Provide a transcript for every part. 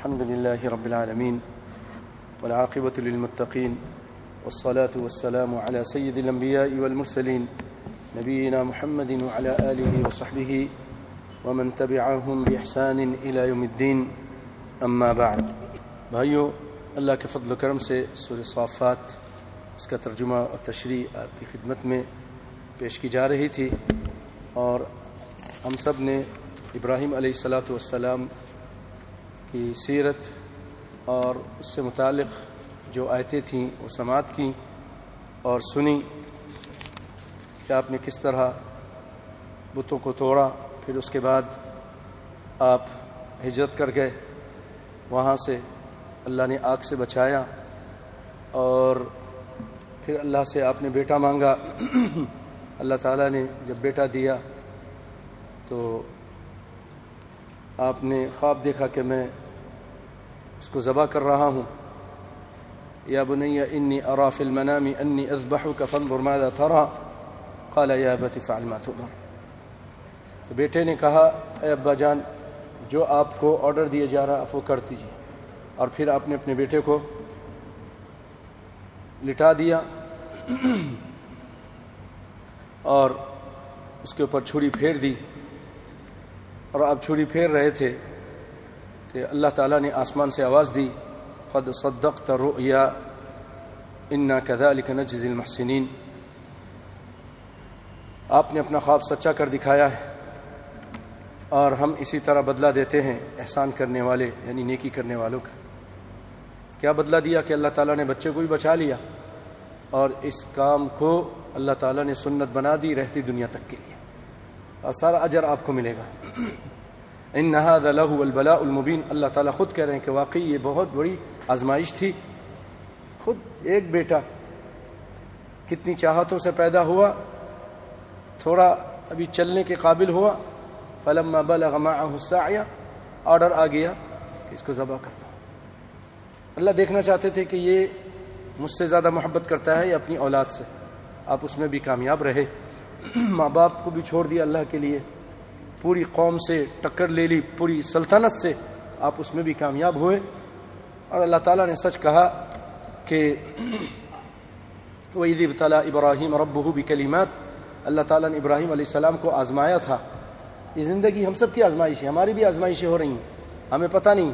الحمد لله رب العالمين والعاقبة للمتقين والصلاة والسلام على سيد الأنبياء والمرسلين نبينا محمد وعلى آله وصحبه ومن تبعهم بإحسان إلى يوم الدين. أما بعد، بھائیو، اللہ کے فضل و کرم سے سور صافات اس کا ترجمہ اور تشریح آپ کی خدمت میں پیش کی جا رہی تھی اور ہم سب نے ابراہیم علیہ السلاۃ والسلام کی سیرت اور اس سے متعلق جو آیتیں تھیں وہ سماعت کیں اور سنی کہ آپ نے کس طرح بتوں کو توڑا، پھر اس کے بعد آپ ہجرت کر گئے، وہاں سے اللہ نے آگ سے بچایا اور پھر اللہ سے آپ نے بیٹا مانگا۔ اللہ تعالیٰ نے جب بیٹا دیا تو آپ نے خواب دیکھا کہ میں اس کو ذبح کر رہا ہوں۔ یا بنیا انی اراف المنامی انی اذبح کا فن برمادہ تھرا قال یا بطف علما تمر تو بیٹے نے کہا، اے ابا جان، جو آپ کو آرڈر دیا جا رہا، آپ وہ کر دیجیے اور پھر آپ نے اپنے بیٹے کو لٹا دیا۔ اور اس کے اوپر چھری پھیر دی۔ اور آپ چھری پھیر رہے تھے۔ کہ اللہ تعالیٰ نے آسمان سے آواز دی، قد صدقت رؤیا انا كذلك نجزي المحسنين۔ آپ نے اپنا خواب سچا کر دکھایا ہے اور ہم اسی طرح بدلہ دیتے ہیں احسان کرنے والے یعنی نیکی کرنے والوں کا۔ کیا بدلہ دیا کہ اللہ تعالیٰ نے بچے کو بھی بچا لیا اور اس کام کو اللہ تعالیٰ نے سنت بنا دی رہتی دنیا تک کے لیے۔ اور سارا اجر آپ کو ملے گا۔ ان نہاد اللہ البلا المبین۔ اللہ تعالیٰ خود کہہ رہے ہیں کہ واقعی یہ بہت بڑی آزمائش تھی۔ خود ایک بیٹا کتنی چاہتوں سے پیدا ہوا، تھوڑا ابھی چلنے کے قابل ہوا فلم بلغ معه السعي آرڈر آ گیا کہ اس کو ذبح کرتا ہوں۔ اللہ دیکھنا چاہتے تھے کہ یہ مجھ سے زیادہ محبت کرتا ہے یا اپنی اولاد سے۔ آپ اس میں بھی کامیاب رہے۔ ماں باپ کو بھی چھوڑ دیا اللہ کے لیے۔ پوری قوم سے ٹکر لے لی، پوری سلطنت سے آپ اس میں بھی کامیاب ہوئے۔ اور اللہ تعالیٰ نے سچ کہا کہ وہ عید ابتلا ابراہیم رب بھی کلیمات اللہ تعالیٰ نے ابراہیم علیہ السلام کو آزمایا تھا۔ یہ زندگی ہم سب کی آزمائش ہے، ہماری بھی آزمائشیں ہو رہی ہیں۔ ہمیں پتہ نہیں،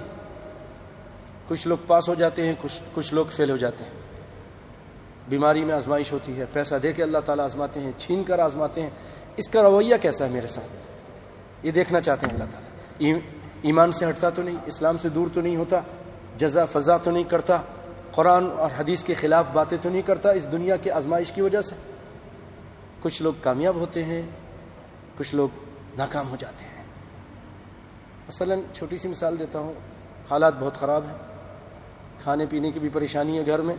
کچھ لوگ پاس ہو جاتے ہیں، کچھ کچھ لوگ فیل ہو جاتے ہیں۔ بیماری میں آزمائش ہوتی ہے، پیسہ دے کے اللہ تعالیٰ آزماتے ہیں، چھین کر آزماتے ہیں۔ اس کا رویہ کیسا ہے میرے ساتھ؟ یہ دیکھنا چاہتے ہیں اللہ تعالیٰ۔ ایمان سے ہٹتا تو نہیں، اسلام سے دور تو نہیں ہوتا، جزا، فضا تو نہیں کرتا، قرآن اور حدیث کے خلاف باتیں تو نہیں کرتا اس دنیا کے آزمائش کی وجہ سے۔ کچھ لوگ کامیاب ہوتے ہیں، کچھ لوگ ناکام ہو جاتے ہیں۔ مثلا چھوٹی سی مثال دیتا ہوں، حالات بہت خراب ہیں۔ کھانے پینے کی بھی پریشانی ہے گھر میں۔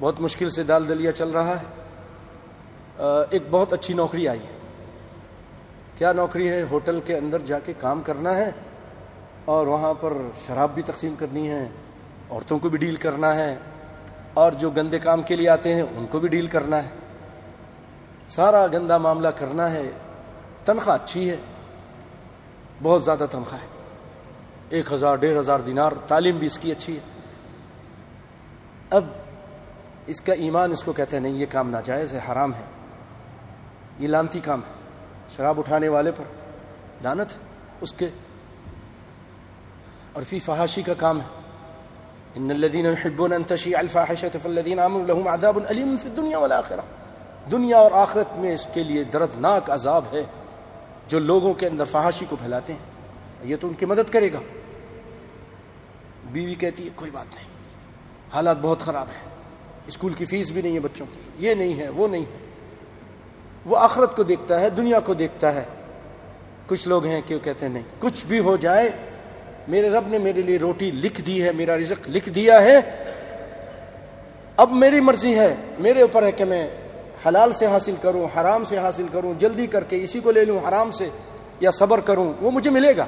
بہت مشکل سے دال دلیا چل رہا ہے۔ ایک بہت اچھی نوکری آئی ہے۔ کیا نوکری ہے ہوٹل کے اندر جا کے کام کرنا ہے اور وہاں پر شراب بھی تقسیم کرنی ہے، عورتوں کو بھی ڈیل کرنا ہے، اور جو گندے کام کے لیے آتے ہیں ان کو بھی ڈیل کرنا ہے۔ سارا گندا معاملہ کرنا ہے، تنخواہ اچھی ہے، بہت زیادہ تنخواہ ہے۔ ایک ہزار، ڈیڑھ ہزار دینار، تعلیم بھی اس کی اچھی ہے۔ اب اس کا ایمان اس کو کہتے ہیں، نہیں، یہ کام ناجائز ہے، حرام ہے۔ یہ لانتی کام ہے۔ شراب اٹھانے والے پر لانت اس کے۔ اور فی فحاشی کا کام ہے۔ ان الذين يحبون ان تشيع الفاحشه فالذين امنوا لهم عذاب اليم في الدنيا والاخره دنیا اور آخرت میں اس کے لیے دردناک عذاب ہے جو لوگوں کے اندر فحاشی کو پھیلاتے ہیں۔ یہ تو ان کی مدد کرے گا۔ بیوی کہتی ہے، کوئی بات نہیں، حالات بہت خراب ہیں۔ اسکول کی فیس بھی نہیں ہے بچوں کی۔ یہ نہیں ہے، وہ نہیں ہے۔ وہ آخرت کو دیکھتا ہے، دنیا کو دیکھتا ہے۔ کچھ لوگ ہیں کہ وہ کہتے ہیں، نہیں، کچھ بھی ہو جائے، میرے رب نے میرے لیے روٹی لکھ دی ہے، میرا رزق لکھ دیا ہے۔ اب میری مرضی ہے، میرے اوپر ہے کہ میں حلال سے حاصل کروں، حرام سے حاصل کروں، جلدی کر کے اسی کو لے لوں، حرام سے یا صبر کروں، وہ مجھے ملے گا۔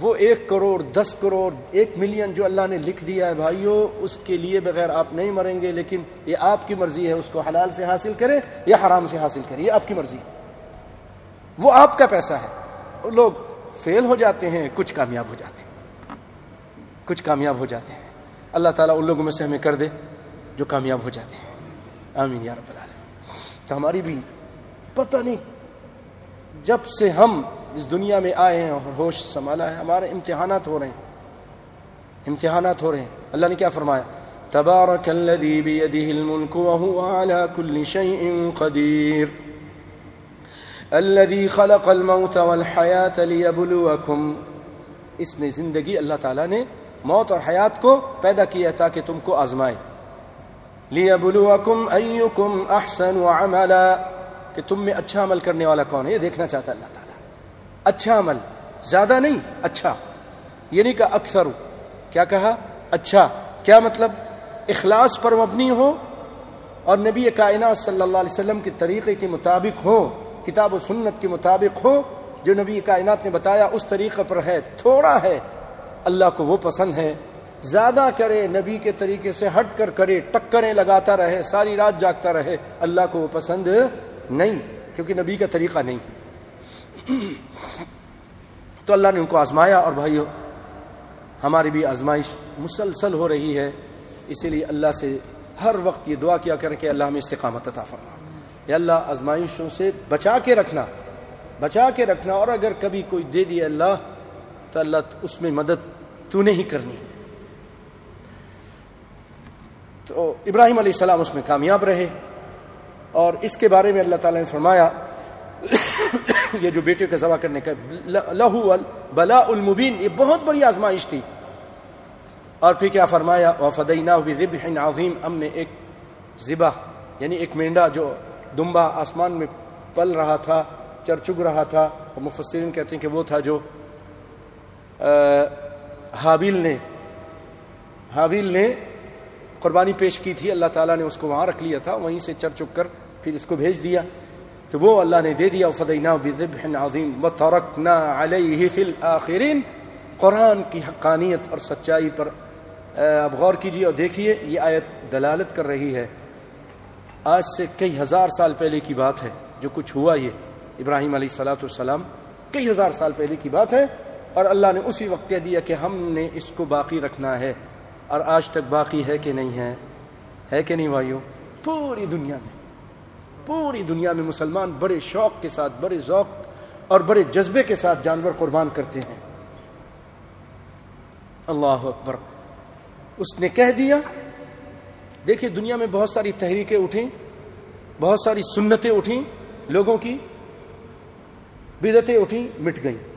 وہ ایک کروڑ، دس کروڑ، ایک ملین جو اللہ نے لکھ دیا ہے بھائیو، اس کے لیے بغیر آپ نہیں مریں گے، لیکن یہ آپ کی مرضی ہے اس کو حلال سے حاصل کریں یا حرام سے حاصل کریں، یہ آپ کی مرضی ہے۔ وہ آپ کا پیسہ ہے۔ لوگ فیل ہو جاتے ہیں، کچھ کامیاب ہو جاتے ہیں۔ کچھ کامیاب ہو جاتے ہیں۔ اللہ تعالیٰ ان لوگوں میں سے ہمیں کر دے جو کامیاب ہو جاتے ہیں۔ آمین یا رب العالمین۔ تو ہماری بھی پتہ نہیں جب سے ہم اس دنیا میں آئے ہیں اور ہوش سنبھالا ہے۔ ہمارے امتحانات ہو رہے ہیں۔ امتحانات ہو رہے ہیں۔ اللہ نے کیا فرمایا؟ تبارك الذي بيده الملك وهو على كل شيء قدير الذي خلق الموت والحياة ليبلوكم اس نے زندگی اللہ تعالیٰ نے موت اور حیات کو پیدا کیا تاکہ تم کو آزمائے۔ لِيَبْلُوَكُمْ أَيُّكُمْ أَحْسَنُ عَمَلًا۔ کہ تم میں اچھا عمل کرنے والا کون ہے؟ یہ دیکھنا چاہتا ہے اللہ تعالیٰ۔ اچھا عمل، زیادہ نہیں اچھا۔ یہ نہیں کہا اکثر۔ کیا کہا؟ اچھا۔ کیا مطلب؟ اخلاص پر مبنی ہو اور نبی کائنات صلی اللہ علیہ وسلم کے طریقے کے مطابق ہو، کتاب و سنت کے مطابق ہو۔ جو نبی کائنات نے بتایا، اس طریقے پر ہے، تھوڑا ہے۔ اللہ کو وہ پسند ہے۔ زیادہ کرے، نبی کے طریقے سے ہٹ کر کرے، ٹکریں لگاتا رہے، ساری رات جاگتا رہے، اللہ کو وہ پسند نہیں، کیونکہ نبی کا طریقہ نہیں۔ تو اللہ نے ان کو آزمایا اور بھائیو، ہماری بھی آزمائش مسلسل ہو رہی ہے، اسی لیے اللہ سے ہر وقت یہ دعا کیا کریں کہ اللہ ہمیں استقامت عطا فرما۔ یا اللہ، آزمائشوں سے بچا کے رکھنا، بچا کے رکھنا، اور اگر کبھی کوئی دے دیا اللہ، تو اللہ اس میں مدد تو نہیں کرنی۔ تو ابراہیم علیہ السلام اس میں کامیاب رہے، اور اس کے بارے میں اللہ تعالیٰ نے فرمایا یہ جو بیٹے کا ذبح کرنے کا لہو بلا المبین، یہ بہت بڑی آزمائش تھی۔ اور پھر کیا فرمایا؟ وفدینہ ذبح عظیم ہم نے ایک ذبح یعنی ایک مینڈا جو دمبا آسمان میں پل رہا تھا چر چگ رہا تھا، اور مفسرین کہتے ہیں کہ وہ تھا جو حابیل نے حابیل نے قربانی پیش کی تھی۔ اللہ تعالیٰ نے اس کو وہاں رکھ لیا تھا، وہیں سے چر کر پھر اس کو بھیج دیا۔ تو وہ اللہ نے دے دیا فدینہ بذبح عظیم وترکنا علیہ فی الاخرین قرآن کی حقانیت اور سچائی پر اب غور کیجیے اور دیکھیے، یہ آیت دلالت کر رہی ہے۔ آج سے کئی ہزار سال پہلے کی بات ہے، جو کچھ ہوا یہ۔ ابراہیم علیہ صلاۃ والسلام کئی ہزار سال پہلے کی بات ہے۔ اور اللہ نے اسی وقت کہہ دیا کہ ہم نے اس کو باقی رکھنا ہے۔ اور آج تک باقی ہے کہ نہیں ہے؟ ہے کہ نہیں بھائیو؟ پوری دنیا میں۔ پوری دنیا میں مسلمان بڑے شوق کے ساتھ، بڑے ذوق اور بڑے جذبے کے ساتھ جانور قربان کرتے ہیں۔ اللہ اکبر۔ اس نے کہہ دیا، دیکھیے دنیا میں بہت ساری تحریکیں اٹھیں، بہت ساری سنتیں اٹھیں، لوگوں کی بدتیں اٹھیں، مٹ گئیں۔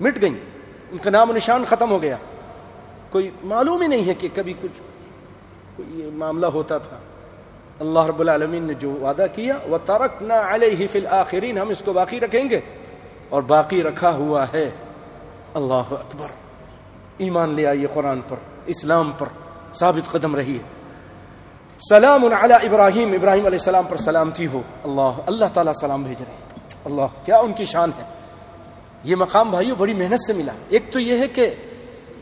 مٹ گئیں۔ ان کا نام و نشان ختم ہو گیا۔ کوئی معلوم ہی نہیں ہے کہ کبھی کچھ کوئی یہ معاملہ ہوتا تھا۔ اللہ رب العالمین نے جو وعدہ کیا وہ ترک نہ علیہ فی الآخرین ہم اس کو باقی رکھیں گے۔ اور باقی رکھا ہوا ہے۔ اللہ اکبر۔ ایمان لے آئیے قرآن پر، اسلام پر۔ ثابت قدم رہی ہے۔ سلام علی ابراہیم ابراہیم علیہ السلام پر سلامتی ہو۔ اللہ اللہ تعالیٰ سلام بھیج رہے ہیں۔ اللہ، کیا ان کی شان ہے۔ یہ مقام بھائیو، بڑی محنت سے ملا۔ ایک تو یہ ہے کہ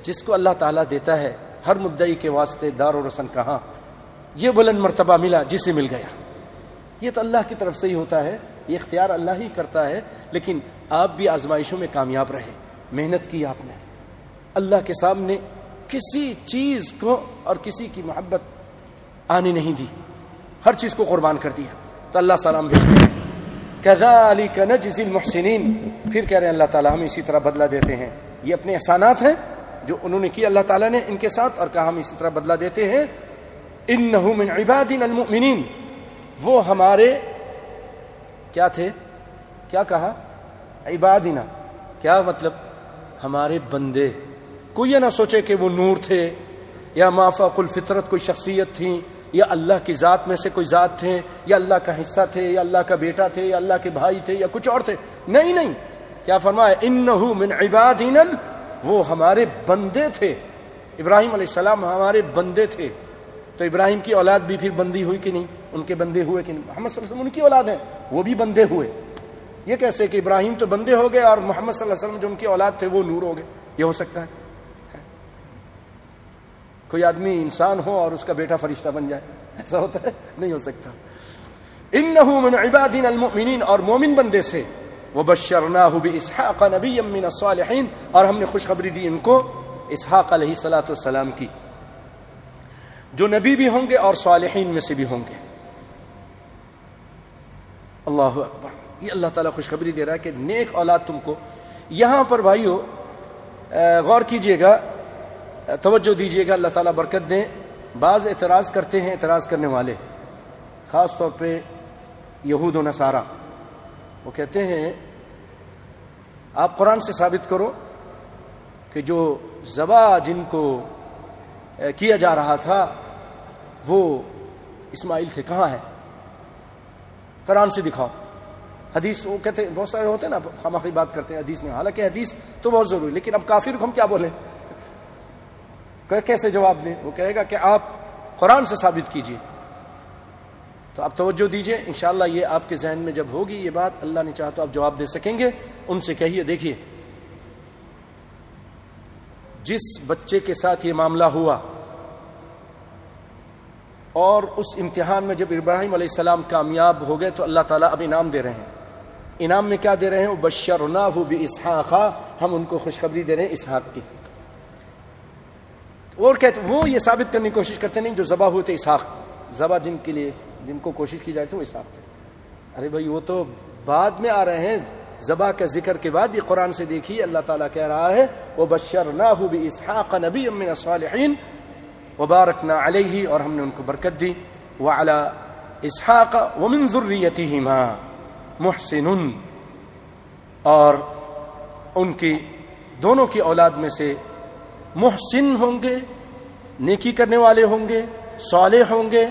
جس کو اللہ تعالیٰ دیتا ہے، ہر مدعی کے واسطے دار و رسن کہاں؟ یہ بلند مرتبہ ملا جسے مل گیا۔ یہ تو اللہ کی طرف سے ہی ہوتا ہے، یہ اختیار اللہ ہی کرتا ہے، لیکن آپ بھی آزمائشوں میں کامیاب رہے محنت کی آپ نے۔ اللہ کے سامنے کسی چیز کو اور کسی کی محبت آنے نہیں دی۔ ہر چیز کو قربان کر دیا۔ تو اللہ سلام بھیجتے ہیں۔ كذلك نجزي المحسنين پھر کہہ رہے ہیں اللہ تعالیٰ، ہم اسی طرح بدلہ دیتے ہیں۔ یہ اپنے احسانات ہیں جو انہوں نے کیا اللہ تعالیٰ نے ان کے ساتھ اور کہا ہم اسی طرح بدلہ دیتے ہیں۔ انه من عبادنا المؤمنین وہ ہمارے کیا تھے؟ کیا کہا؟ عبادنا. کیا مطلب؟ ہمارے بندے. کوئی یہ نہ سوچے کہ وہ نور تھے، یا مافاق الفطرت کوئی شخصیت تھی، یا اللہ کی ذات میں سے کوئی ذات تھے، یا اللہ کا حصہ تھے، یا اللہ کا بیٹا تھے، یا اللہ کے بھائی تھے، یا کچھ اور تھے۔ نہیں نہیں. کیا فرمایا؟ ان من عبادین وہ ہمارے بندے تھے۔ ابراہیم علیہ السلام ہمارے بندے تھے۔ تو ابراہیم کی اولاد بھی پھر بندی ہوئی کہ نہیں؟ ان کے بندے ہوئے کہ نہیں؟ محمد صلی اللہ علیہ وسلم ان کی اولاد ہیں، وہ بھی بندے ہوئے۔ یہ کیسے کہ ابراہیم تو بندے ہو گئے اور محمد صلی اللہ علیہ وسلم جو ان کی اولاد تھے وہ نور ہو گئے؟ یہ ہو سکتا ہے؟ کوئی آدمی انسان ہو اور اس کا بیٹا فرشتہ بن جائے، ایسا ہوتا ہے؟ نہیں ہو سکتا۔ ان من عبادین المؤمنین، اور مومن بندے سے۔ وہ بشرنا اسحاق نبی امین اور ہم نے خوشخبری دی ان کو، اسحاق علیہ سلاۃ والسلام کی۔ جو نبی بھی ہوں گے اور صالحین میں سے بھی ہوں گے۔ اللہ اکبر۔ یہ اللہ تعالیٰ خوشخبری دے رہا ہے کہ نیک اولاد تم کو۔ یہاں پر بھائیو غور کیجیے گا۔ توجہ دیجیے گا۔ اللہ تعالیٰ برکت دیں۔ بعض اعتراض کرتے ہیں اعتراض کرنے والے، خاص طور پہ یہود و نصارہ۔ وہ کہتے ہیں، آپ قرآن سے ثابت کرو کہ جو زبا جن کو کیا جا رہا تھا، وہ اسماعیل تھے، کہاں ہے؟ قرآن سے دکھاؤ۔ حدیث وہ کہتے ہیں بہت سارے ہوتے ہیں نا، ہم آخری بات کرتے ہیں حدیث میں۔ حالانکہ حدیث تو بہت ضروری، لیکن اب کافر کو ہم کیا بولیں؟ کیسے جواب دیں؟ وہ کہے گا کہ آپ قرآن سے ثابت کیجیے۔ تو آپ توجہ دیجیے، انشاءاللہ یہ آپ کے ذہن میں جب ہوگی یہ بات، اللہ نے چاہا تو آپ جواب دے سکیں گے۔ ان سے کہیے، دیکھیے، جس بچے کے ساتھ یہ معاملہ ہوا اور اس امتحان میں جب ابراہیم علیہ السلام کامیاب ہو گئے تو اللہ تعالیٰ اب انعام دے رہے ہیں۔ انعام میں کیا دے رہے ہیں؟ بشر نہ ہو بھی اسحاق ہم ان کو خوشخبری دے رہے ہیں اسحاق کی۔ اور کہتے وہ یہ ثابت کرنے کی کوشش کرتے نہیں جو ذبح ہوئے تھے اسحاق۔ ذبح جن کے لیے، جن کو کوشش کی جائے تو وہ اسحاق تھے۔ ارے بھائی، وہ تو بعد میں آ رہے ہیں۔ ذبح کا ذکر کے بعد یہ قرآن سے دیکھیے، اللہ تعالیٰ کہہ رہا ہے وہ بشر نہ ہو بھی اسحاق نبی امن صالحین وبارک نہ علیہ اور ہم نے ان کو برکت دی۔ وہ اسحاق ومن ذریتی ماں محسن۔ اور ان کی دونوں کی اولاد میں سے محسن ہوں گے، نیکی کرنے والے ہوں گے، صالح ہوں گے۔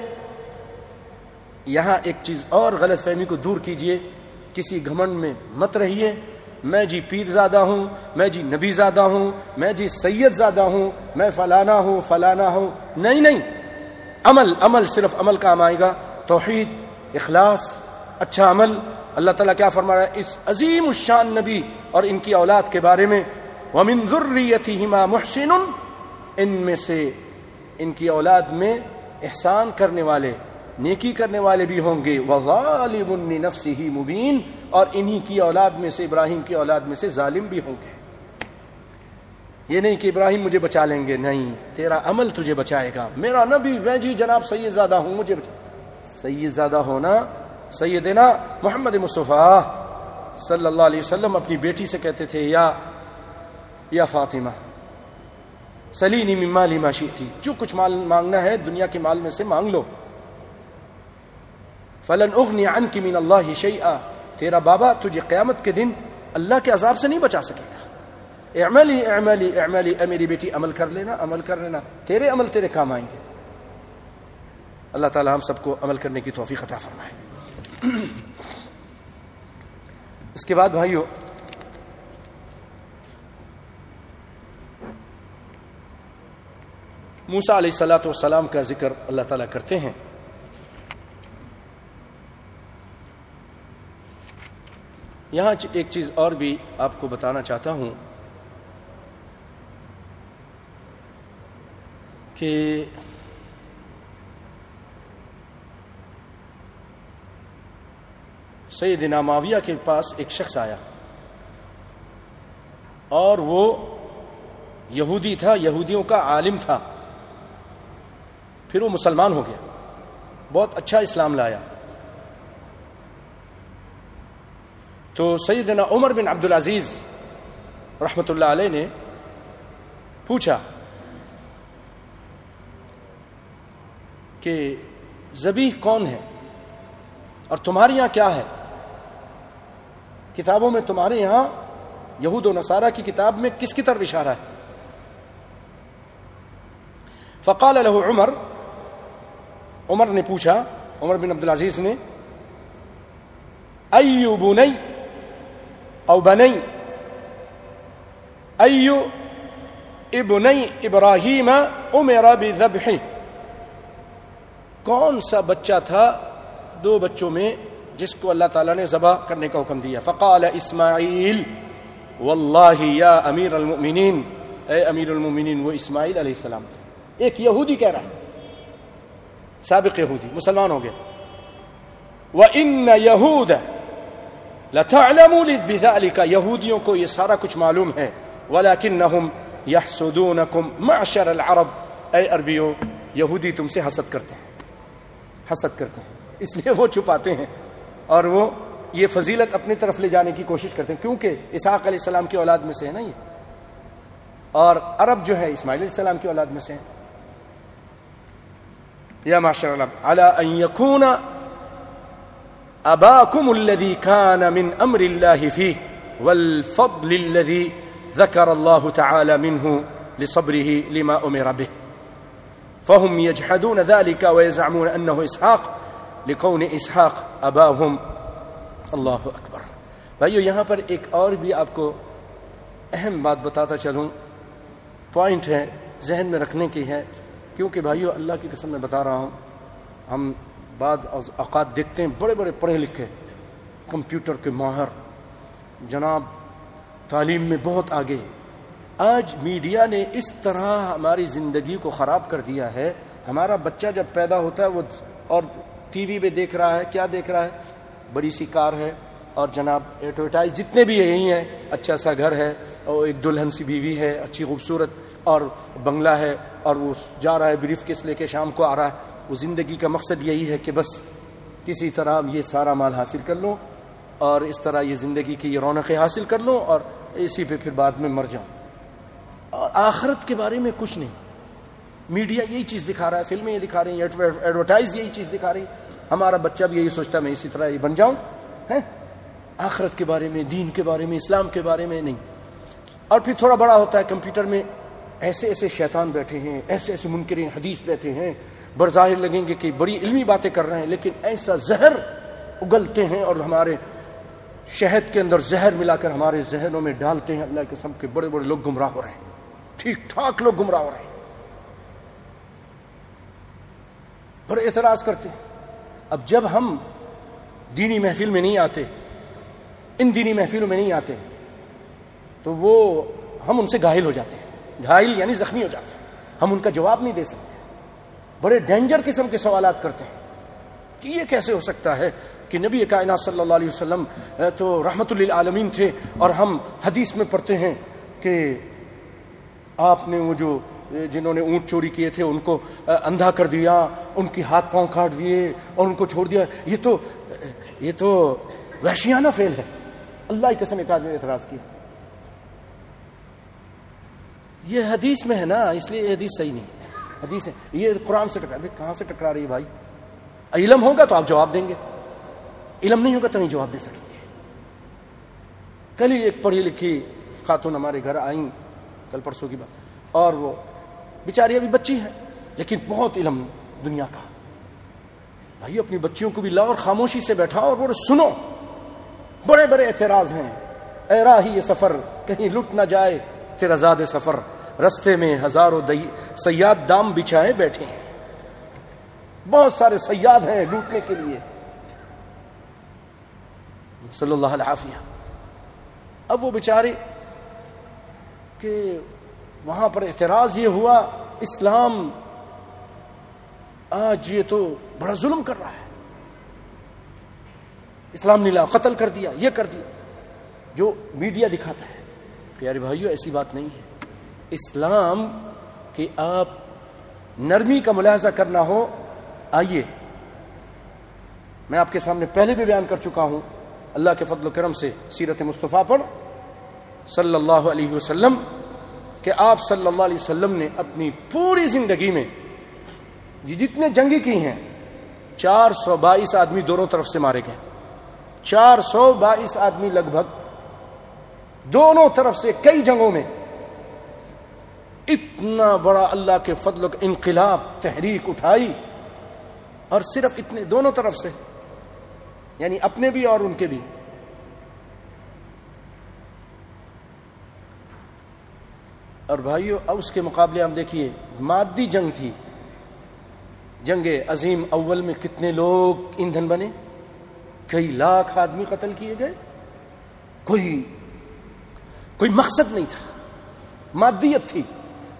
یہاں ایک چیز اور غلط فہمی کو دور کیجیے، کسی گھمنڈ میں مت رہیے۔ میں جی پیر زیادہ ہوں، میں جی نبی زیادہ ہوں، میں جی سید زیادہ ہوں، میں فلانا ہوں فلانا ہوں۔ نہیں نہیں، عمل عمل صرف عمل کام آئے گا۔ توحید، اخلاص اچھا عمل۔ اللہ تعالیٰ کیا فرما رہا ہے؟ اس عظیم الشان نبی اور ان کی اولاد کے بارے میں۔ ومن ذریتہما محسن، ان میں سے ان کی اولاد میں احسان کرنے والے نیکی کرنے والے بھی ہوں گے۔ وغالب نفسه مبین اور انہی کی اولاد میں سے، ابراہیم کی اولاد میں سے ظالم بھی ہوں گے۔ یہ نہیں کہ ابراہیم مجھے بچا لیں گے، نہیں، تیرا عمل تجھے بچائے گا۔ میرا نبی، میں جی جناب سید زیادہ ہوں، مجھے بچا۔ سید زیادہ ہونا، سیدنا محمد مصطفیٰ صلی اللہ علیہ وسلم اپنی بیٹی سے کہتے تھے، یا یا فاطمہ، سلینی مالی ماشی تھی جو کچھ مال مانگنا ہے، دنیا کے مال میں سے مانگ لو۔ فلن اغنی عن کی من اللہ شیئا تیرا بابا تجھے قیامت کے دن اللہ کے عذاب سے نہیں بچا سکے گا۔ اعملی اعملی اعملی اے میری بیٹی، عمل کر لینا، عمل کر لینا۔ تیرے عمل تیرے کام آئیں گے۔ اللہ تعالی ہم سب کو عمل کرنے کی توفیق عطا فرمائے۔ اس کے بعد بھائیو موسا علیہ السلاۃ والسلام کا ذکر اللہ تعالیٰ کرتے ہیں۔ یہاں ایک چیز اور بھی آپ کو بتانا چاہتا ہوں کہ سیدنا معاویہ کے پاس ایک شخص آیا اور وہ یہودی تھا، یہودیوں کا عالم تھا۔ پھر وہ مسلمان ہو گیا۔ بہت اچھا اسلام لایا۔ تو سیدنا عمر بن عبد العزیز رحمت اللہ علیہ نے پوچھا کہ زبی کون ہے اور تمہارے یہاں کیا ہے؟ کتابوں میں تمہارے یہاں یہود و نصارہ کی کتاب میں کس کی طرف اشارہ ہے؟ فقال له عمر عمر نے پوچھا، عمر بن عبد العزیز نے، ایو بنی او بنی ایو ابنی ابراہیم امر بذبح. کون سا بچہ تھا دو بچوں میں جس کو اللہ تعالیٰ نے ذبح کرنے کا حکم دیا؟ فقال اسماعیل، واللہ یا امیر المؤمنین۔ اے امیر المؤمنین، وہ اسماعیل علیہ السلام تھے۔ ایک یہودی کہہ رہا ہے۔ سابق یہودی، مسلمان ہو گیا وہ ان یہود لتعلموا بذلك یہودیوں کو یہ سارا کچھ معلوم ہے ولكنهم يحسدونكم معشر العرب. اے عربیوں یہودی تم سے حسد کرتے ہیں حسد کرتے ہیں اس لیے وہ چھپاتے ہیں. اور وہ یہ فضیلت اپنی طرف لے جانے کی کوشش کرتے ہیں. کیونکہ اسحاق علیہ السلام کی اولاد میں سے ہے نا یہ. اور عرب جو ہے، اسماعیل علیہ السلام کی اولاد میں سے یا معاشر اللہ علی ان یکون اباکم الذي كان من امر الله فيه والفضل الذي ذكر الله تعالى منه لصبره لما امر به. فهم يجحدون ذلك ويزعمون انه اسحاق لكون اسحاق اباهم اللہ اکبر بھائیو، یہاں پر ایک اور بھی آپ کو اہم بات بتاتا چلوں۔ پوائنٹ ہے، ذہن میں رکھنے کی ہے، کیونکہ بھائیو، اللہ کی قسم میں بتا رہا ہوں، ہم بعد اوقات دیکھتے ہیں، بڑے بڑے پڑھے لکھے کمپیوٹر کے ماہر۔ جناب، تعلیم میں بہت آگے۔ آج میڈیا نے اس طرح ہماری زندگی کو خراب کر دیا ہے۔ ہمارا بچہ جب پیدا ہوتا ہے، وہ اور ٹی وی پہ دیکھ رہا ہے، کیا دیکھ رہا ہے؟ بڑی سی کار ہے۔ اور جناب، ایڈورٹائز جتنے بھی یہی ہیں اچھا سا گھر ہے، اور ایک دلہن سی بیوی ہے، اچھی خوبصورت، اور بنگلہ ہے، اور وہ جا رہا ہے، بریف کس لے کے شام کو آ رہا ہے۔ وہ زندگی کا مقصد یہی ہے کہ بس کسی طرح یہ سارا مال حاصل کر لوں اور اس طرح یہ زندگی کی یہ رونقیں حاصل کر لوں اور اسی پہ پھر بعد میں مر جاؤں۔ اور آخرت کے بارے میں کچھ نہیں۔ میڈیا یہی چیز دکھا رہا ہے، فلمیں یہ دکھا رہی ہیں ایڈورٹائز یہی چیز دکھا رہی ہمارا بچہ بھی یہی سوچتا ہے، میں اسی طرح یہ بن جاؤں ہے آخرت کے بارے میں، دین کے بارے میں، اسلام کے بارے میں نہیں۔ اور پھر تھوڑا بڑا ہوتا ہے، کمپیوٹر میں ایسے ایسے شیطان بیٹھے ہیں، ایسے ایسے منکرین حدیث بیٹھے ہیں برظاہر لگیں گے کہ بڑی علمی باتیں کر رہے ہیں، لیکن ایسا زہر اگلتے ہیں اور ہمارے شہد کے اندر زہر ملا کر ہمارے ذہنوں میں ڈالتے ہیں۔ اللہ کے سب کے بڑے بڑے لوگ گمراہ ہو رہے ہیں۔ ٹھیک ٹھاک لوگ گمراہ ہو رہے ہیں۔ بڑے اعتراض کرتے ہیں۔ اب جب ہم دینی محفل میں نہیں آتے، ان دینی محفلوں میں نہیں آتے، تو وہ ہم ان سے گاہل ہو جاتے ہیں۔ گھائل یعنی زخمی ہو جاتے ہیں۔ ہم ان کا جواب نہیں دے سکتے۔ بڑے ڈینجر قسم کے سوالات کرتے ہیں کہ یہ کیسے ہو سکتا ہے کہ نبی کائنات صلی اللہ علیہ وسلم تو رحمت للعالمین تھے اور ہم حدیث میں پڑھتے ہیں کہ آپ نے وہ جو جنہوں نے اونٹ چوری کیے تھے، ان کو اندھا کر دیا، ان کی ہاتھ پاؤں کاٹ دیے اور ان کو چھوڑ دیا۔ یہ تو یہ تو وحشیانہ فیل ہے۔ اللہ کی قسم، ایک آدمی نے اعتراض کیا۔ یہ حدیث میں ہے نا، اس لیے یہ حدیث صحیح نہیں۔ حدیث یہ قرآن سے ٹکرا کہاں سے ٹکرا رہی ہے بھائی؟ علم ہوگا تو آپ جواب دیں گے۔ علم نہیں ہوگا تو نہیں جواب دے سکیں گے۔ کل ہی ایک پڑھی لکھی خاتون ہمارے گھر آئیں۔ کل پرسوں کی بات۔ اور وہ بیچاری ابھی بچی ہے، لیکن بہت علم دنیا کا۔ بھائی، اپنی بچیوں کو بھی لاؤ اور خاموشی سے بیٹھا اور بولے سنو۔ بڑے بڑے اعتراض ہیں۔ اے راہی یہ سفر، کہیں لٹ نہ جائے تیرا زاد سفر۔ رستے میں ہزاروں سیاد دام بچھائے بیٹھے ہیں۔ بہت سارے سیاد ہیں لوٹنے کے لیے۔ صلی اللہ علیہ اب وہ بیچارے کہ وہاں پر اعتراض یہ ہوا، اسلام آج یہ تو بڑا ظلم کر رہا ہے۔ اسلام نیلا قتل کر دیا، یہ کر دیا۔ جو میڈیا دکھاتا ہے۔ پیارے بھائیو، ایسی بات نہیں ہے۔ اسلام کہ آپ نرمی کا ملاحظہ کرنا ہو، آئیے۔ میں آپ کے سامنے پہلے بھی بیان کر چکا ہوں۔ اللہ کے فضل و کرم سے سیرت مصطفیٰ پر۔ صلی اللہ علیہ وسلم، کہ آپ صلی اللہ علیہ وسلم نے اپنی پوری زندگی میں یہ جتنے جنگی کی ہیں، چار سو بائیس آدمی دونوں طرف سے مارے گئے۔ چار سو بائیس آدمی لگ بھگ دونوں طرف سے کئی جنگوں میں اتنا بڑا اللہ کے فضل انقلاب، تحریک اٹھائی اور صرف اتنے دونوں طرف سے یعنی اپنے بھی اور ان کے بھی۔ اور بھائیو اب اس کے مقابلے ہم دیکھیے، مادی جنگ تھی۔ جنگ عظیم اول میں کتنے لوگ ایندھن بنے؟ کئی لاکھ آدمی قتل کیے گئے۔ کوئی کوئی مقصد نہیں تھا۔ مادیت تھی۔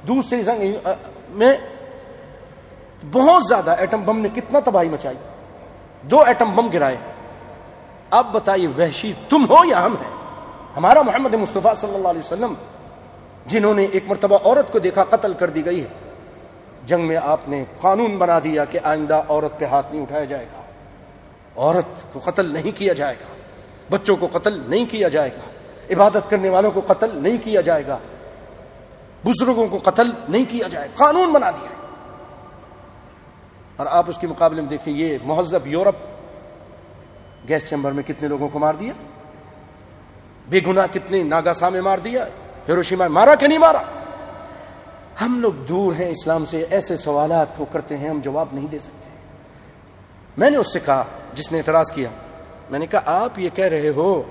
دوسری جنگ میں بہت زیادہ ایٹم بم نے کتنا تباہی مچائی؟ دو ایٹم بم گرائے۔ اب بتائیے وحشی تم ہو یا ہم ہیں؟ ہمارا محمد مصطفیٰ صلی اللہ علیہ وسلم، جنہوں نے ایک مرتبہ عورت کو دیکھا قتل کر دی گئی ہے۔ جنگ میں آپ نے قانون بنا دیا کہ آئندہ عورت پہ ہاتھ نہیں اٹھایا جائے گا۔ عورت کو قتل نہیں کیا جائے گا۔ بچوں کو قتل نہیں کیا جائے گا۔ عبادت کرنے والوں کو قتل نہیں کیا جائے گا۔ بزرگوں کو قتل نہیں کیا جائے، قانون بنا دیا اور آپ اس کے مقابلے میں دیکھیں، یہ مہذب یورپ گیس چیمبر میں کتنے لوگوں کو مار دیا؟ بے گنا کتنے ناگاسا میں مار دیا؟ ہیروشیما مارا کہ نہیں مارا؟ ہم لوگ دور ہیں اسلام سے، ایسے سوالات وہ کرتے ہیں، ہم جواب نہیں دے سکتے۔ میں نے اس سے کہا، جس نے اعتراض کیا، میں نے کہا، آپ یہ کہہ رہے ہو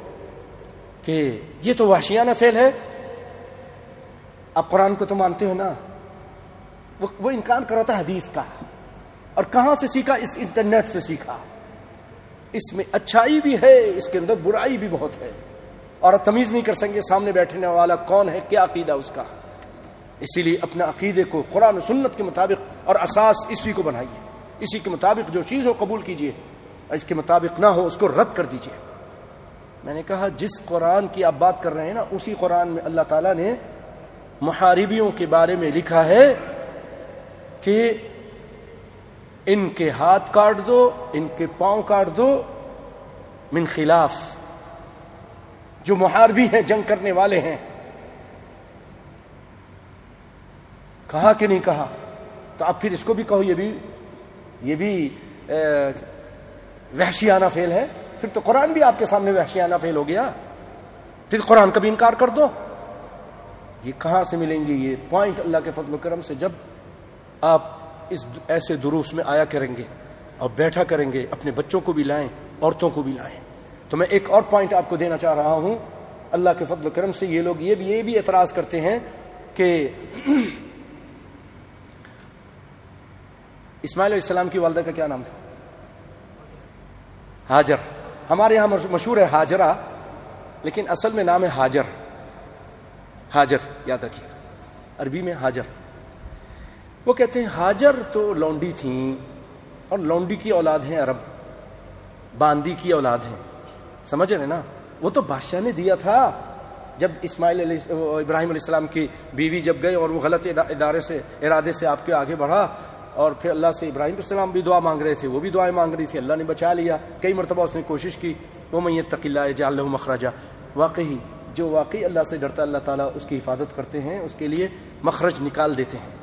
کہ یہ تو وحشیانہ فیل ہے آپ قرآن کو تو مانتے ہو نا؟ وہ انکار کرا تھا حدیث کا۔ اور کہاں سے سیکھا؟ اس انٹرنیٹ سے سیکھا۔ اس میں اچھائی بھی ہے، اس کے اندر برائی بھی بہت ہے۔ اور تمیز نہیں کر سکیں سامنے بیٹھنے والا کون ہے؟ کیا عقیدہ اس کا؟ اسی لیے اپنے عقیدے کو قرآن و سنت کے مطابق اور اساس اسی کو بنائیے۔ اسی کے مطابق جو چیز ہو قبول کیجیے۔ اس کے مطابق نہ ہو اس کو رد کر دیجیے۔ میں نے کہا، جس قرآن کی آپ بات کر رہے ہیں نا، اسی قرآن میں اللہ تعالیٰ نے محاربیوں کے بارے میں لکھا ہے کہ ان کے ہاتھ کاٹ دو، ان کے پاؤں کاٹ دو، من خلاف۔ جو محاربی ہیں، جنگ کرنے والے ہیں۔ کہا کہ نہیں کہا؟ تو اب پھر اس کو بھی کہو، یہ بھی یہ بھی وحشیانہ فیل ہے۔ پھر تو قرآن بھی آپ کے سامنے وحشیانہ فیل ہو گیا۔ پھر قرآن کا بھی انکار کر دو؟ یہ کہاں سے ملیں گے؟ یہ پوائنٹ اللہ کے فضل و کرم سے جب آپ اس ایسے دروس میں آیا کریں گے اور بیٹھا کریں گے، اپنے بچوں کو بھی لائیں، عورتوں کو بھی لائیں۔ تو میں ایک اور پوائنٹ آپ کو دینا چاہ رہا ہوں۔ اللہ کے فضل و کرم سے یہ لوگ یہ بھی یہ بھی اعتراض کرتے ہیں کہ اسماعیل علیہ السلام کی والدہ کا کیا نام تھا؟ حاجر۔ ہمارے یہاں مشہور ہے حاجرہ، لیکن اصل میں نام ہے حاجر۔ حاجر، یاد رکھیے، عربی میں حاجر۔ وہ کہتے ہیں، حاجر تو لونڈی تھیں اور لونڈی کی اولاد ہیں عرب، باندی کی اولاد ہیں۔ سمجھ رہے نا؟ وہ تو بادشاہ نے دیا تھا۔ جب اسماعیل علیہ ابراہیم علیہ السلام کی بیوی جب گئے اور وہ غلط ادارے سے، ارادے سے آپ کے آگے بڑھا اور پھر اللہ سے ابراہیم علیہ السلام بھی دعا مانگ رہے تھے، وہ بھی دعائیں مانگ رہی تھی۔ اللہ نے بچا لیا، کئی مرتبہ اس نے کوشش کی، وہ میں یہ تقیلہ جال مخراجہ واقعی جو واقعی اللہ سے ڈرتا اللہ تعالیٰ اس کی حفاظت کرتے ہیں، اس کے لیے مخرج نکال دیتے ہیں۔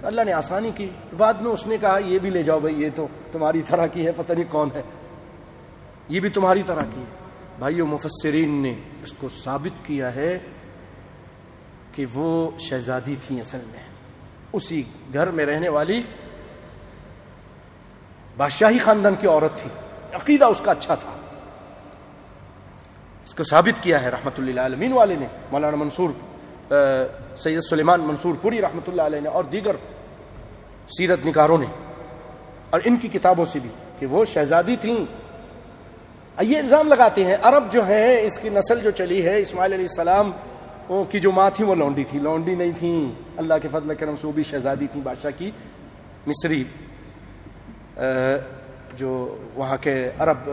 تو اللہ نے آسانی کی۔ بعد میں اس نے کہا، یہ بھی لے جاؤ بھائی، یہ تو تمہاری طرح کی ہے، پتہ نہیں کون ہے۔ یہ بھی تمہاری طرح کی ہے۔ بھائیو، مفسرین نے اس کو ثابت کیا ہے کہ وہ شہزادی تھیں اصل میں۔ اسی گھر میں رہنے والی بادشاہی خاندان کی عورت تھی۔ عقیدہ اس کا اچھا تھا۔ اس کو ثابت کیا ہے رحمت اللہ عالمین والے نے، مولانا منصور سید سلیمان منصور پوری رحمۃ اللہ علیہ نے اور دیگر سیرت نکاروں نے اور ان کی کتابوں سے بھی کہ وہ شہزادی تھیں۔ یہ الزام لگاتے ہیں، عرب جو ہیں، اس کی نسل جو چلی ہے، اسماعیل علیہ السلام کی جو ماں تھی وہ لونڈی تھی لونڈی نہیں تھی اللہ کے فضل کرم سے وہ بھی شہزادی تھی بادشاہ کی۔ مصری جو وہاں کے عرب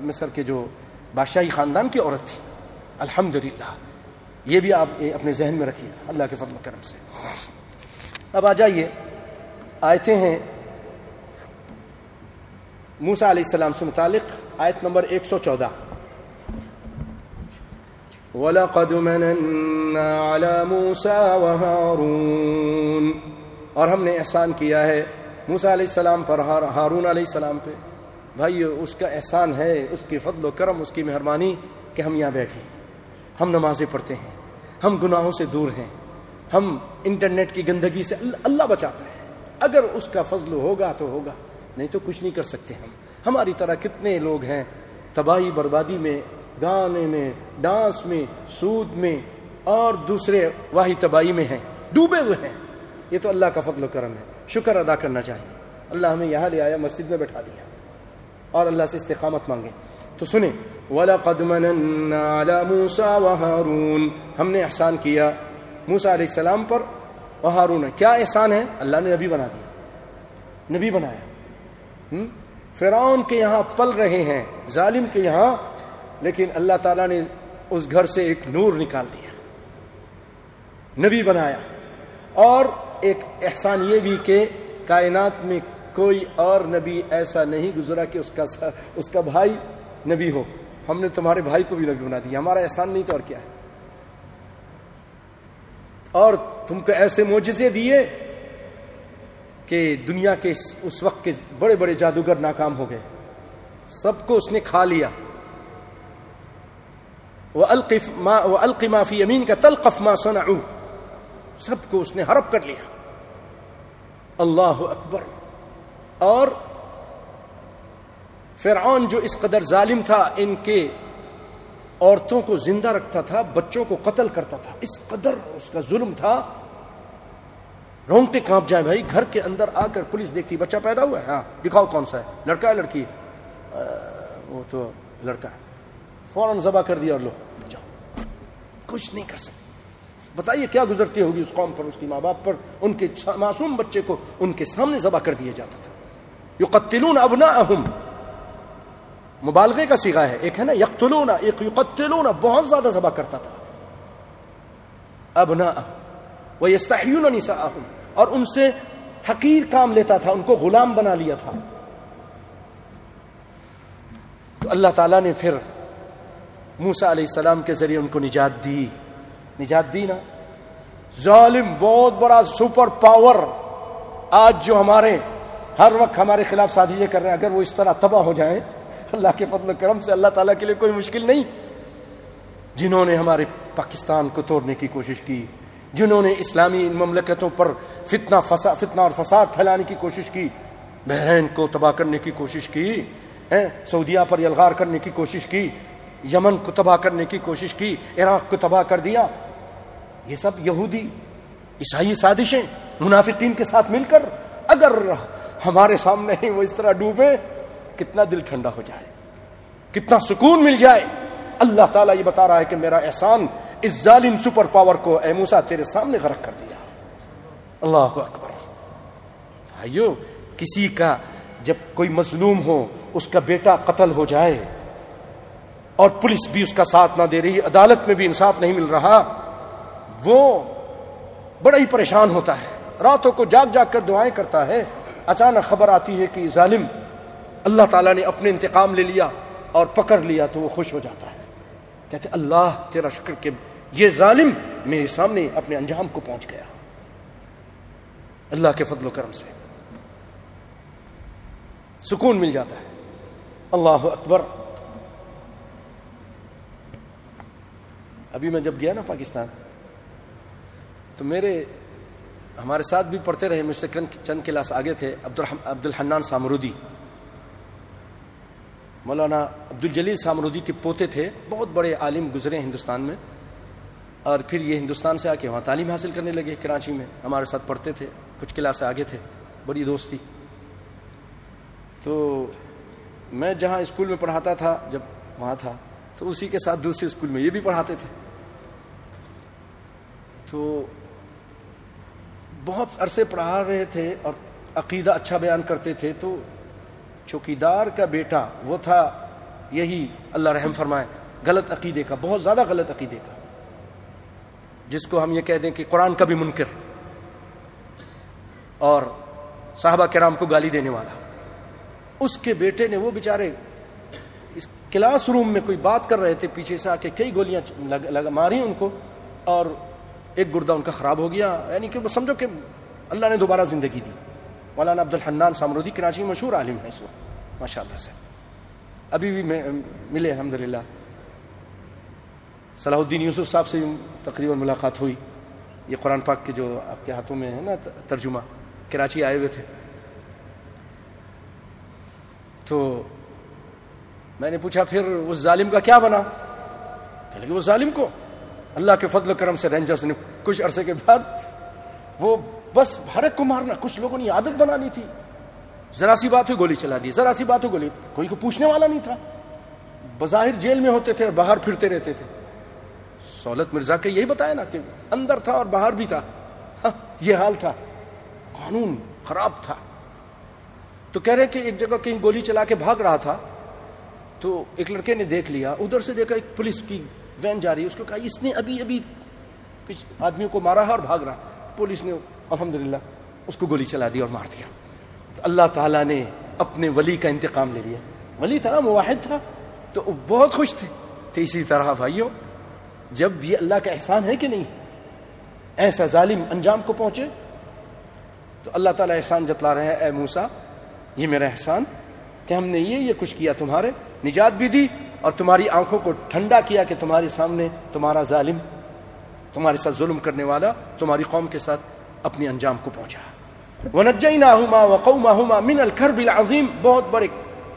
مصر کے جو بادشاہی خاندان کی عورت تھی۔ الحمد یہ بھی آپ اپنے ذہن میں رکھیے۔ اللہ کے فضل کرم سے۔ اب آ جائیے۔ آیتیں ہیں۔ موسا علیہ السلام سے متعلق آیت نمبر ایک سو چودہ۔ وَلَقَدْ مَنَنَّا عَلَى مُوسَى وَهَارُونَ۔ اور ہم نے احسان کیا ہے موسیٰ علیہ السلام پر ہارون علیہ السلام پہ۔ بھائی، اس کا احسان ہے، اس کی فضل و کرم، اس کی مہربانی کہ ہم یہاں بیٹھے ہم نمازیں پڑھتے ہیں، ہم گناہوں سے دور ہیں، ہم انٹرنیٹ کی گندگی سے اللہ بچاتا ہے۔ اگر اس کا فضل ہوگا تو ہوگا، نہیں تو کچھ نہیں کر سکتے ہم۔ ہماری طرح کتنے لوگ ہیں، تباہی بربادی میں، گانے میں، ڈانس میں، سود میں، اور دوسرے واحد تباہی میں ہیں۔ ڈوبے ہوئے ہیں۔ یہ تو اللہ کا فضل و کرم ہے۔ شکر ادا کرنا چاہیے۔ اللہ ہمیں یہاں لے آیا، مسجد میں بیٹھا دیا۔ اور اللہ سے استقامت مانگے۔ تو سنیں، وَلَقَدْ مَنَنَّا عَلَى مُوسَى وَهَارُونَ۔ ہم نے احسان کیا موسیٰ علیہ السلام پر وہارون کیا احسان ہے؟ اللہ نے نبی بنا دیا۔ نبی بنایا۔ فرعون کے یہاں پل رہے ہیں، ظالم کے یہاں، لیکن اللہ تعالیٰ نے اس گھر سے ایک نور نکال دیا۔ نبی بنایا۔ اور ایک احسان یہ بھی کہ کائنات میں کوئی اور نبی ایسا نہیں گزرا کہ اس کا اس کا بھائی نبی ہو۔ ہم نے تمہارے بھائی کو بھی نبی بنا دیا۔ ہمارا احسان نہیں تو اور کیا ہے؟ اور تم کو ایسے معجزے دیے کہ دنیا کے اس وقت کے بڑے بڑے جادوگر ناکام ہو گئے۔ سب کو اس نے کھا لیا۔ وہ القمافی امین کا تلقف ما سنا سب کو اس نے ہڑپ کر لیا۔ اللہ اکبر۔ اور فرعون جو اس قدر ظالم تھا، ان کے عورتوں کو زندہ رکھتا تھا، بچوں کو قتل کرتا تھا۔ اس قدر اس کا ظلم تھا۔ رونگتے کانپ جائے بھائی، گھر کے اندر آ کر پولیس دیکھتی، بچہ پیدا ہوا ہے؟ ہاں دکھاؤ کون سا ہے؟ لڑکا ہے، لڑکی؟ وہ تو لڑکا ہے۔ فوراً ذبح کر دیا اور لو، جاؤ۔ کچھ نہیں کر سکتے۔ بتائیے کیا گزرتی ہوگی اس قوم پر، اس کی ماں باپ پر؟ ان کے معصوم بچے کو ان کے سامنے ذبح کر دیا جاتا تھا۔ یو قتلون مبالغے کا سیگا ہے، ایک ہے نا، یقتلون، ایک یقتلون، بہت زیادہ ذبح کرتا تھا۔ ابنا وہ یستحیون نساءہم، اور ان سے حقیر کام لیتا تھا، ان کو غلام بنا لیا تھا۔ تو اللہ تعالیٰ نے پھر موسا علیہ السلام کے ذریعے ان کو نجات دی۔ نجات دی نا۔ ظالم، بہت بڑا سپر پاور۔ آج جو ہمارے ہر وقت ہمارے خلاف سازشیں کر رہے ہیں، اگر وہ اس طرح تباہ ہو جائیں، اللہ کے فضل و کرم سے اللہ تعالیٰ کے لیے کوئی مشکل نہیں۔ جنہوں نے ہمارے پاکستان کو توڑنے کی کوشش کی، جنہوں نے اسلامی مملکتوں پر فتنہ فسا، فتنہ اور فساد پھیلانے کی کوشش کی، بحرین کو تباہ کرنے کی کوشش کی سعودیہ پر یلغار کرنے کی کوشش کی، یمن کو تباہ کرنے کی کوشش کی، عراق کو تباہ کر دیا۔ یہ سب یہودی، عیسائی سازشیں، منافقین کے ساتھ مل کر، اگر ہمارے سامنے ہی وہ اس طرح ڈوبے، کتنا دل ٹھنڈا ہو جائے، کتنا سکون مل جائے۔ اللہ تعالیٰ یہ بتا رہا ہے کہ میرا احسان اس ظالم سپر پاور کو اے موسا تیرے سامنے غرق کر دیا۔ اللہ اکبر۔ بھائیو، کسی کا جب کوئی مظلوم ہو، اس کا بیٹا قتل ہو جائے اور پولیس بھی اس کا ساتھ نہ دے رہی، عدالت میں بھی انصاف نہیں مل رہا، وہ بڑا ہی پریشان ہوتا ہے۔ راتوں کو جاگ جاگ کر دعائیں کرتا ہے اچانک خبر آتی ہے کہ ظالم اللہ تعالیٰ نے اپنے انتقام لے لیا اور پکڑ لیا تو وہ خوش ہو جاتا ہے۔ کہتے اللہ تیرا شکر کہ یہ ظالم میرے سامنے اپنے انجام کو پہنچ گیا۔ اللہ کے فضل و کرم سے۔ سکون مل جاتا ہے۔ اللہ اکبر۔ ابھی میں جب گیا نا پاکستان، تو میرے ہمارے ساتھ بھی پڑھتے رہے مجھ سے چند کلاس آگے تھے عبد الحنان سامرودی۔ مولانا عبد الجلیل سامرودی کے پوتے تھے، بہت بڑے عالم گزرے ہندوستان میں۔ اور پھر یہ ہندوستان سے آ کے وہاں تعلیم حاصل کرنے لگے کراچی میں، ہمارے ساتھ پڑھتے تھے، کچھ کلاس آگے تھے۔ بڑی دوستی۔ تو میں جہاں اسکول میں پڑھاتا تھا، جب وہاں تھا، تو اسی کے ساتھ دوسرے اسکول میں یہ بھی پڑھاتے تھے۔ تو بہت عرصے پڑھا رہے تھے اور عقیدہ اچھا بیان کرتے تھے، تو چوکیدار کا بیٹا وہ تھا، یہی اللہ رحم فرمائے، غلط عقیدے کا، بہت زیادہ غلط عقیدے کا، جس کو ہم یہ کہہ دیں کہ قرآن کا بھی منکر اور صحابہ کرام کو گالی دینے والا۔ اس کے بیٹے نے وہ بےچارے اس کلاس روم میں کوئی بات کر رہے تھے، پیچھے سے آ کے کئی گولیاں ماری ان کو اور ایک گردہ ان کا خراب ہو گیا یعنی کہ سمجھو کہ اللہ نے دوبارہ زندگی دی۔ مولانا عبد الحنان سامرودی کراچی مشہور عالم ہے اس وقت۔ ماشاء اللہ سے۔ ابھی بھی میں ملے الحمد للہ صلاح الدین یوسف صاحب سے تقریباً ملاقات ہوئی۔ یہ قرآن پاک کے جو آپ کے ہاتھوں میں ہے نا، ترجمہ، کراچی آئے ہوئے تھے۔ تو میں نے پوچھا، پھر اس ظالم کا کیا بنا؟ کہ لگے، وہ ظالم کو۔ اللہ کے فضل و کرم سے رینجرز نے کچھ عرصے کے بعد وہ بس ہر ایک کو مارنا کچھ لوگوں نے عادت بنانی تھی۔ ذرا سی بات ہوئی گولی چلا دی۔ ذرا سی بات ہوئی گولی۔ کوئی کو پوچھنے والا نہیں تھا۔ بظاہر جیل میں ہوتے تھے اور باہر پھرتے رہتے تھے۔ سولت مرزا کے یہی بتایا نا کہ اندر تھا اور باہر بھی تھا۔ ہاں، یہ حال تھا۔ قانون خراب تھا۔ تو کہہ رہے کہ ایک جگہ کہیں گولی چلا کے بھاگ رہا تھا تو ایک لڑکے نے دیکھ لیا۔ ادھر سے دیکھا ایک پولیس کی وین جا رہی ہے، اس کو کہا، اس نے ابھی ابھی کچھ آدمیوں کو مارا ہے اور بھاگ رہا پولیس نے الحمدللہ اس کو گولی چلا دی اور مار دیا۔ تو اللہ تعالیٰ نے اپنے ولی کا انتقام لے لیا۔ ولی تھا نا مواحد تھا۔ تو وہ بہت خوش تھے۔ تو اسی طرح بھائیو، جب یہ اللہ کا احسان ہے کہ نہیں، ایسا ظالم انجام کو پہنچے، تو اللہ تعالیٰ احسان جتلا رہے ہیں، اے موسا یہ میرا احسان کہ ہم نے یہ یہ کچھ کیا تمہارے، نجات بھی دی اور تمہاری آنکھوں کو ٹھنڈا کیا کہ تمہارے سامنے تمہارا ظالم، تمہارے ساتھ ظلم کرنے والا تمہاری قوم کے ساتھ اپنی انجام کو پہنچا۔ وقومهما من الكرب العظیم بہت بڑے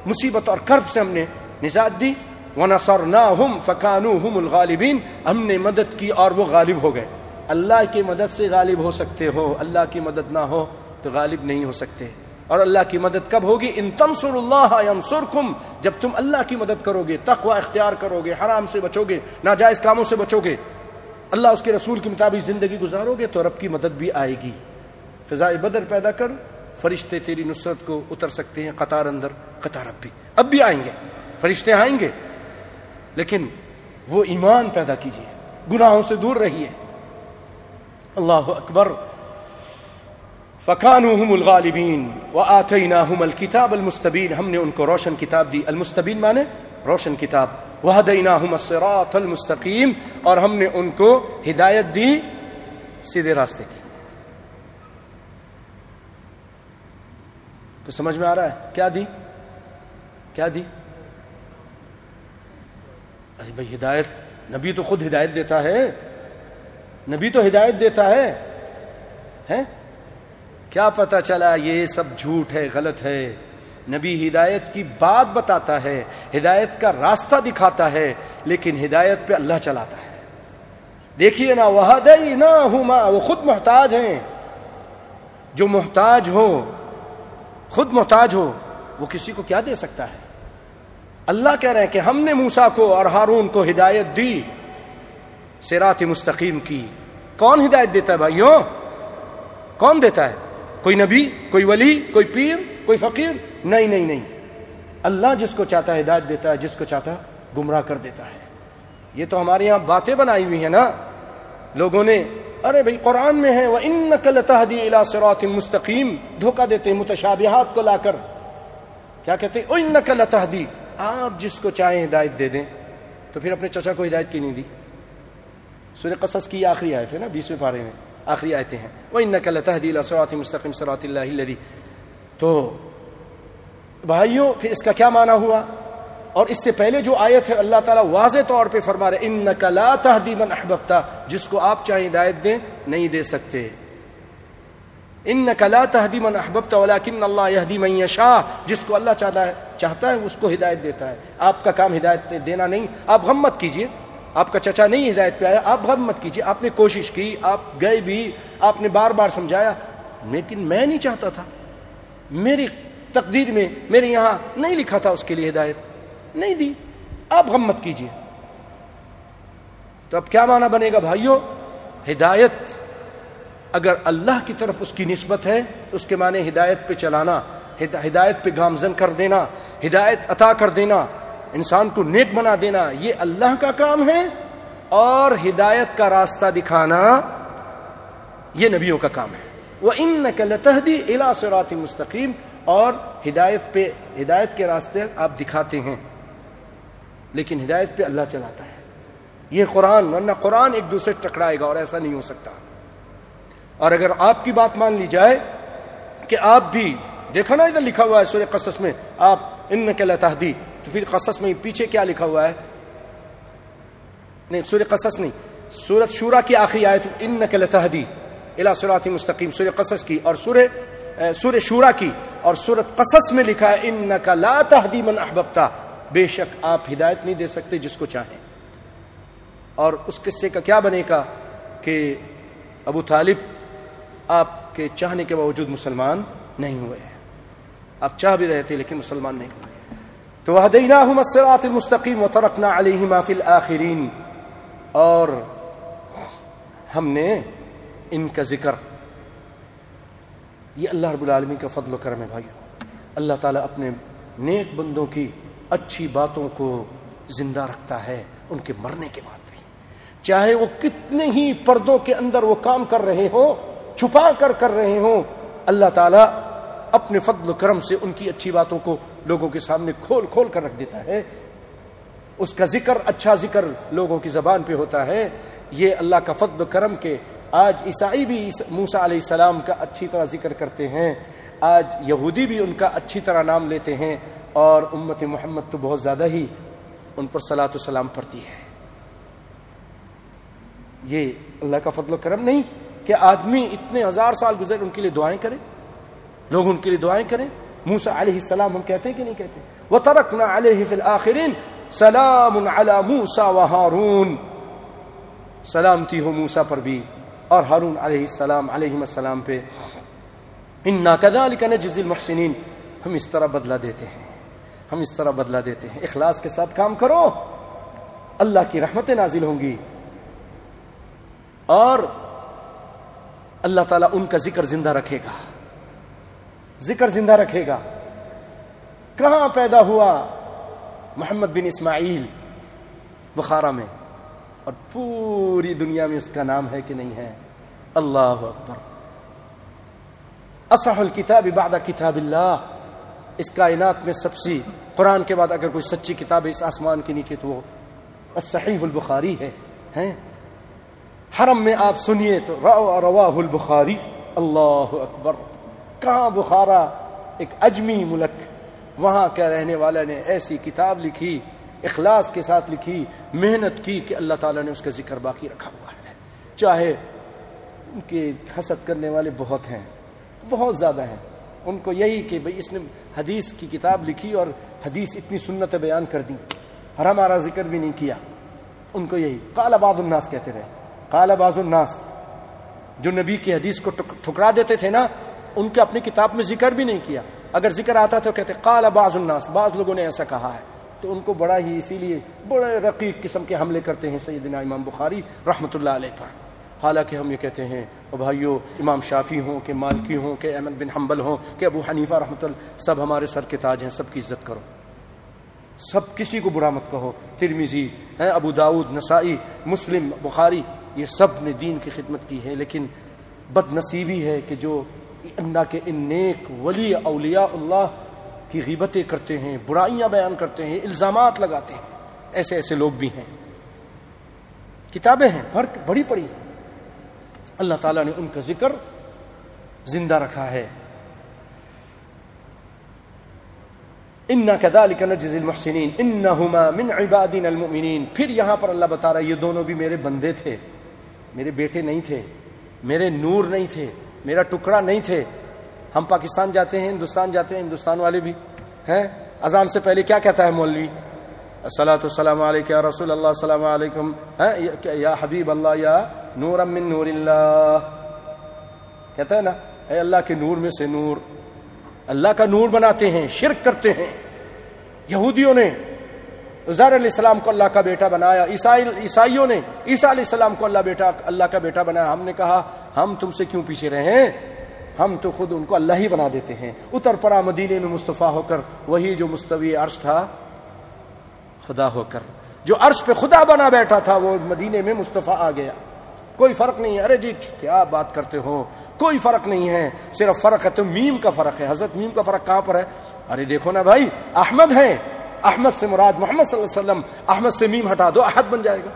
مصیبت اور کرب سے ہم نے نجات دی۔ ونصرناهم فكانوا الغالبین ہم نے مدد کی اور وہ غالب ہو گئے۔ اللہ کی مدد سے غالب ہو سکتے ہو، اللہ کی مدد نہ ہو تو غالب نہیں ہو سکتے۔ اور اللہ کی مدد کب ہوگی؟ ان تنصر اللہ ینصرکم، جب تم اللہ کی مدد کرو گے تقوی اختیار کرو گے حرام سے بچو گے ناجائز کاموں سے بچو گے اللہ اس کے رسول کے مطابق زندگی گزارو گے تو رب کی مدد بھی آئے گی۔ فضائے بدر پیدا کر، فرشتے تیری نصرت کو اتر سکتے ہیں قطار اندر، قطار اب بھی اب بھی آئیں گے، فرشتے آئیں گے، لیکن وہ ایمان پیدا کیجیے گناہوں سے دور رہیے۔ اللہ اکبر۔ فکانوہم الغالبین وآتیناہم الکتاب المستبین، ہم نے ان کو روشن کتاب دی۔ المستبین مانے روشن کتاب۔ وہدیناہم الصراط المستقیم اور ہم نے ان کو ہدایت دی، سیدھے راستے کی۔ تو سمجھ میں آ رہا ہے؟ کیا دی؟ کیا دی؟ ارے بھائی، ہدایت۔ نبی تو خود ہدایت دیتا ہے۔ نبی تو ہدایت دیتا ہے۔ کیا پتا چلا یہ سب جھوٹ ہے، غلط ہے۔ نبی ہدایت کی بات بتاتا ہے، ہدایت کا راستہ دکھاتا ہے، لیکن ہدایت پہ اللہ چلاتا ہے۔ دیکھیے نا وہ دئی نہ وہ خود محتاج ہیں۔ جو محتاج ہو، خود محتاج ہو، وہ کسی کو کیا دے سکتا ہے؟ اللہ کہہ رہے ہیں کہ ہم نے موسا کو اور ہارون کو ہدایت دی سیرات مستقیم کی۔ کون ہدایت دیتا ہے بھائیوں؟ کون دیتا ہے؟ کوئی نبی، کوئی ولی، کوئی پیر، کوئی فقیر، نہیں نہیں نہیں۔ اللہ جس کو چاہتا ہے ہدایت دیتا ہے، جس کو چاہتا گمراہ کر دیتا ہے۔ یہ تو ہمارے یہاں باتیں بنائی ہوئی ہیں نا۔ لوگوں نے، ارے بھائی قرآن میں ہے وہ ان نقل تحدی سرات مستقیم دھوکہ دیتے متشابہات کو لا کر۔ کیا کہتے ہیں؟ ان نقل تحدی آپ جس کو چاہیں ہدایت دے دیں۔ تو پھر اپنے چچا کو ہدایت کی نہیں دی۔ سورہ قصص کی آخری آئے تھے نا، بیسویں پارے میں۔ آخری آیتیں ہیں۔ وہ ان نقل تحدی سرات مستقیم سرات اللہ تو بھائیوں پھر اس کا کیا معنی ہوا؟ اور اس سے پہلے جو آیت ہے، اللہ تعالیٰ واضح طور پہ فرما رہے ان نقلا تحدی من احبتا جس کو آپ چاہیں ہدایت دیں، نہیں دے سکتے۔ ان نقلا تحدی من احبتا ولیکن اللہ یہدی من یشاء جس کو اللہ چاہتا ہے چاہتا ہے، اس کو ہدایت دیتا ہے۔ آپ کا کام ہدایت دینا نہیں۔ آپ غم مت کیجیے۔ آپ کا چچا نہیں ہدایت پہ آیا، آپ غم مت کیجیے آپ نے کوشش کی، آپ گئے بھی، آپ نے بار بار سمجھایا، لیکن میں نہیں چاہتا تھا۔ میری تقدیر میں، میرے یہاں نہیں لکھا تھا اس کے لیے ہدایت۔ نہیں دی۔ آپ غم مت کیجیے تو اب کیا معنی بنے گا بھائیوں ہدایت اگر اللہ کی طرف اس کی نسبت ہے، اس کے معنی ہدایت پہ چلانا ہدایت پہ گامزن کر دینا، ہدایت عطا کر دینا انسان کو نیک بنا دینا یہ اللہ کا کام ہے اور ہدایت کا راستہ دکھانا یہ نبیوں کا کام ہے۔ وہ ان نقلتحدی الا سرات مستقیم اور ہدایت پہ، ہدایت کے راستے آپ دکھاتے ہیں، لیکن ہدایت پہ اللہ چلاتا ہے۔ یہ قرآن، ورنہ قرآن ایک دوسرے ٹکرائے گا اور ایسا نہیں ہو سکتا۔ اور اگر آپ کی بات مان لی جائے کہ آپ بھی، دیکھا نا ادھر لکھا ہوا ہے سورہ قصص میں، آپ ان نقل تحدی تو پھر قصص میں پیچھے کیا لکھا ہوا ہے؟ نہیں، سورہ قصص نہیں، سورت شورا کی آخری آیت ان نقل تحدی الا سورات مستقیم، سورہ قصص کی اور سورہ سورہ شورا کی اور سورت قصص میں لکھا ہے ان لا تحدی من احببتا۔ بے شک آپ ہدایت نہیں دے سکتے جس کو چاہیں۔ اور اس قصے کا کیا بنے گا کہ ابو طالب آپ کے چاہنے کے باوجود مسلمان نہیں ہوئے۔ آپ چاہ بھی رہے تھے لیکن مسلمان نہیں ہوئے۔ تو هديناهم الصراط المستقيم وتركنا عليهما في الاخرين اور ہم نے ان کا ذکر یہ اللہ رب العالمین کا فضل و کرم ہے بھائیو۔ اللہ تعالیٰ اپنے نیک بندوں کی اچھی باتوں کو زندہ رکھتا ہے ان کے مرنے کے بعد بھی۔ چاہے وہ کتنے ہی پردوں کے اندر وہ کام کر رہے ہوں، چھپا کر کر رہے ہوں، اللہ تعالیٰ اپنے فضل و کرم سے ان کی اچھی باتوں کو لوگوں کے سامنے کھول کھول کر رکھ دیتا ہے۔ اس کا ذکر اچھا ذکر لوگوں کی زبان پہ ہوتا ہے۔ یہ اللہ کا فضل و کرم کے آج عیسائی بھی موسا علیہ السلام کا اچھی طرح ذکر کرتے ہیں۔ آج یہودی بھی ان کا اچھی طرح نام لیتے ہیں اور امت محمد تو بہت زیادہ ہی ان پر سلاۃ و سلام پڑتی ہے۔ یہ اللہ کا فضل و کرم نہیں کہ آدمی اتنے ہزار سال گزر ان کے لیے دعائیں کریں لوگ ان کے لیے دعائیں کریں۔ موسا علیہ السلام ہم کہتے ہیں کہ نہیں کہتے وہ ترکنا علیہ فی الآخرین سلام علی موسا و ہارون سلامتی ہو موسا پر بھی اور ہارون علیہ السلام علیہ السلام پہ۔ انا کدال کا نجز المحسنین ہم اس طرح بدلا دیتے ہیں۔ ہم اس طرح بدلا دیتے ہیں۔ اخلاص کے ساتھ کام کرو۔ اللہ کی رحمتیں نازل ہوں گی۔ اور اللہ تعالیٰ ان کا ذکر زندہ رکھے گا۔ ذکر زندہ رکھے گا۔ کہاں پیدا ہوا محمد بن اسماعیل؟ بخارا میں۔ اور پوری دنیا میں اس کا نام ہے کہ نہیں ہے؟ اللہ اکبر۔ اصح الکتاب بعد کتاب اللہ۔ اس کائنات میں سب سے قرآن کے بعد اگر کوئی سچی کتاب ہے اس آسمان کے نیچے تو وہ صحیح البخاری ہے حرم میں آپ سنیے تو رواہ البخاری۔ اللہ اکبر۔ کہاں بخارا ایک اجمی ملک؟ وہاں کے رہنے والا نے ایسی کتاب لکھی، اخلاص کے ساتھ لکھی، محنت کی کہ اللہ تعالیٰ نے اس کا ذکر باقی رکھا ہوا ہے۔ چاہے ان کے حسد کرنے والے بہت ہیں، بہت زیادہ ہیں۔ ان کو یہی کہ بھئی اس نے حدیث کی کتاب لکھی اور حدیث اتنی سنت بیان کر دی اور ہمارا ذکر بھی نہیں کیا۔ ان کو یہی کالا بعض الناس کہتے رہے۔ کالا بعض الناس، جو نبی کی حدیث کو ٹھکرا دیتے تھے نا ان کے اپنی کتاب میں ذکر بھی نہیں کیا۔ اگر ذکر آتا تو کہتے کالا بعض الناس، بعض لوگوں نے ایسا کہا ہے۔ تو ان کو بڑا ہی اسی لیے بڑے رقیق قسم کے حملے کرتے ہیں سیدنا امام بخاری رحمۃ اللہ علیہ پر۔ حالانکہ ہم یہ کہتے ہیں، او بھائیو، امام شافی ہوں کہ مالکی ہوں کہ احمد بن حنبل ہوں کہ ابو حنیفہ رحمۃ اللہ، سب ہمارے سر کے تاج ہیں، سب کی عزت کرو۔ سب کسی کو برا مت کہو۔ ترمیزی ہے ابو داود نسائی، مسلم، بخاری، یہ سب نے دین کی خدمت کی ہے، لیکن بد نصیبی ہے کہ جو اللہ کے ان نیک ولی اولیاء اللہ کی غیبتیں کرتے ہیں، برائیاں بیان کرتے ہیں، الزامات لگاتے ہیں۔ ایسے ایسے لوگ بھی ہیں۔ کتابیں ہیں بڑی پڑی ہیں اللہ تعالیٰ نے ان کا ذکر زندہ رکھا ہے۔ ان كذلك نجزي المحسنين۔ انهما من عبادنا المؤمنين۔ پھر یہاں پر اللہ بتا رہا ہے، یہ دونوں بھی میرے بندے تھے۔ میرے بیٹے نہیں تھے۔ میرے نور نہیں تھے۔ میرا ٹکڑا نہیں تھے۔ ہم پاکستان جاتے ہیں، ہندوستان جاتے ہیں، ہندوستان والے بھی۔ ہیں؟ اذان سے پہلے کیا کہتا ہے مولوی؟ السلاۃ السلام علیکم رسول اللہ، السلام علیکم۔ یا حبیب اللہ، یا نور من نور اللہ۔ کہتا ہے نا، اے اللہ کے نور میں سے نور۔ اللہ کا نور بناتے ہیں، شرک کرتے ہیں۔ یہودیوں نے علیہ السلام کو اللہ کا بیٹا بنایا۔ عیسائیوں نے عیسیٰ علیہ السلام کو اللہ بیٹا اللہ کا بیٹا بنایا۔ ہم نے کہا، ہم تم سے کیوں پیچھے رہے ہم تو خود ان کو اللہ ہی بنا دیتے ہیں۔ اتر پڑا مدینے میں مصطفیٰ ہو کر، وہی جو مستوی عرش تھا، خدا ہو کر۔ جو عرش پہ خدا بنا بیٹھا تھا، وہ مدینے میں مصطفیٰ آ گیا۔ کوئی فرق نہیں ارے جی کیا بات کرتے ہو؟ کوئی فرق نہیں ہے۔ صرف فرق ہے، تو میم کا فرق ہے۔ حضرت میم کا فرق کہاں پر ہے؟ ارے دیکھو نا بھائی، احمد ہے۔ احمد سے مراد محمد صلی اللہ علیہ وسلم، احمد سے میم ہٹا دو، احد بن جائے گا۔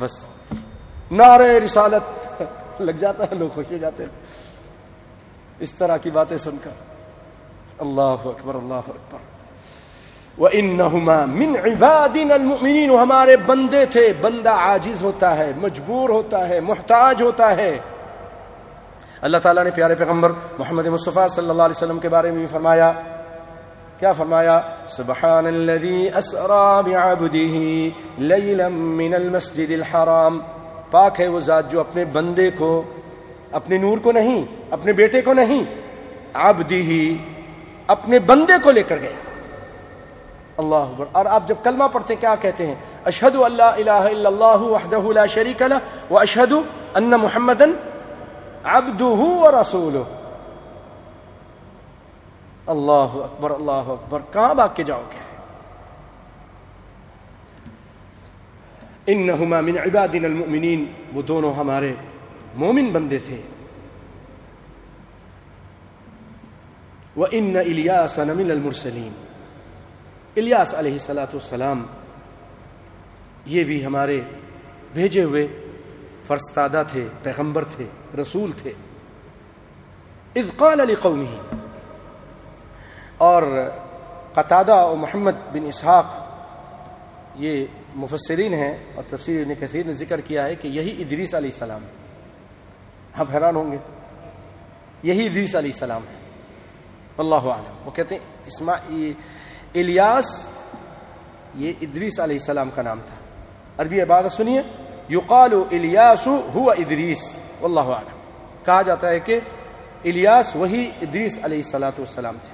بس۔ نعرے رسالت لگ جاتا ہے، لوگ خوش ہو جاتے ہیں۔ اس طرح کی باتیں سن کر۔ اللہ اکبر اللہ اکبر۔ وَإِنَّهُمَا مِنْ عِبَادِنَ الْمُؤْمِنِينَ۔ ہمارے بندے تھے، بندہ عاجز ہوتا ہے، مجبور ہوتا ہے، محتاج ہوتا ہے۔ اللہ تعالیٰ نے پیارے پیغمبر محمد مصطفیٰ صلی اللہ علیہ وسلم کے بارے میں بھی فرمایا۔ کیا فرمایا؟ سبحان الذي اسرا بعبده ليلا من المسجد الحرام۔ پاک ہے وہ ذات جو اپنے بندے کو، اپنے نور کو نہیں، اپنے بیٹے کو نہیں، عبده اپنے بندے کو لے کر گیا۔ اللہ اکبر۔ اور آپ جب کلمہ پڑھتے کیا کہتے ہیں؟ اشہد اللہ الہ الا اللہ وحدہ لا شریک لہ واشہد ان محمدا عبدہ ورسولہ اللہ اکبر اللہ اکبر کہاں بھاگ کے جاؤ گے. ان من عبادنا المؤمنین. وہ دونوں ہمارے مومن بندے تھے. وہ ان الیاس نمن المرسلیم الیاس علیہ السلاۃ والسلام یہ بھی ہمارے بھیجے ہوئے فرستادہ تھے، پیغمبر تھے، رسول تھے. اذ قال لقومه اور قطادہ و محمد بن اسحاق یہ مفسرین ہیں اور تفسیر نے کثیر نے ذکر کیا ہے کہ یہی ادریس علیہ السلام آپ حیران ہوں گے؟ یہی ادریس علیہ السلام ہے۔ اللہ عالم وہ کہتے ہیں اسما الیاس، یہ ادریس علیہ السلام کا نام تھا۔ عربی عبادت سنیے۔ یقال الیاس ہوا ادریس۔ اللہ عالم کہا جاتا ہے کہ الیاس وہی ادریس علیہ السلاۃ والسلام تھے۔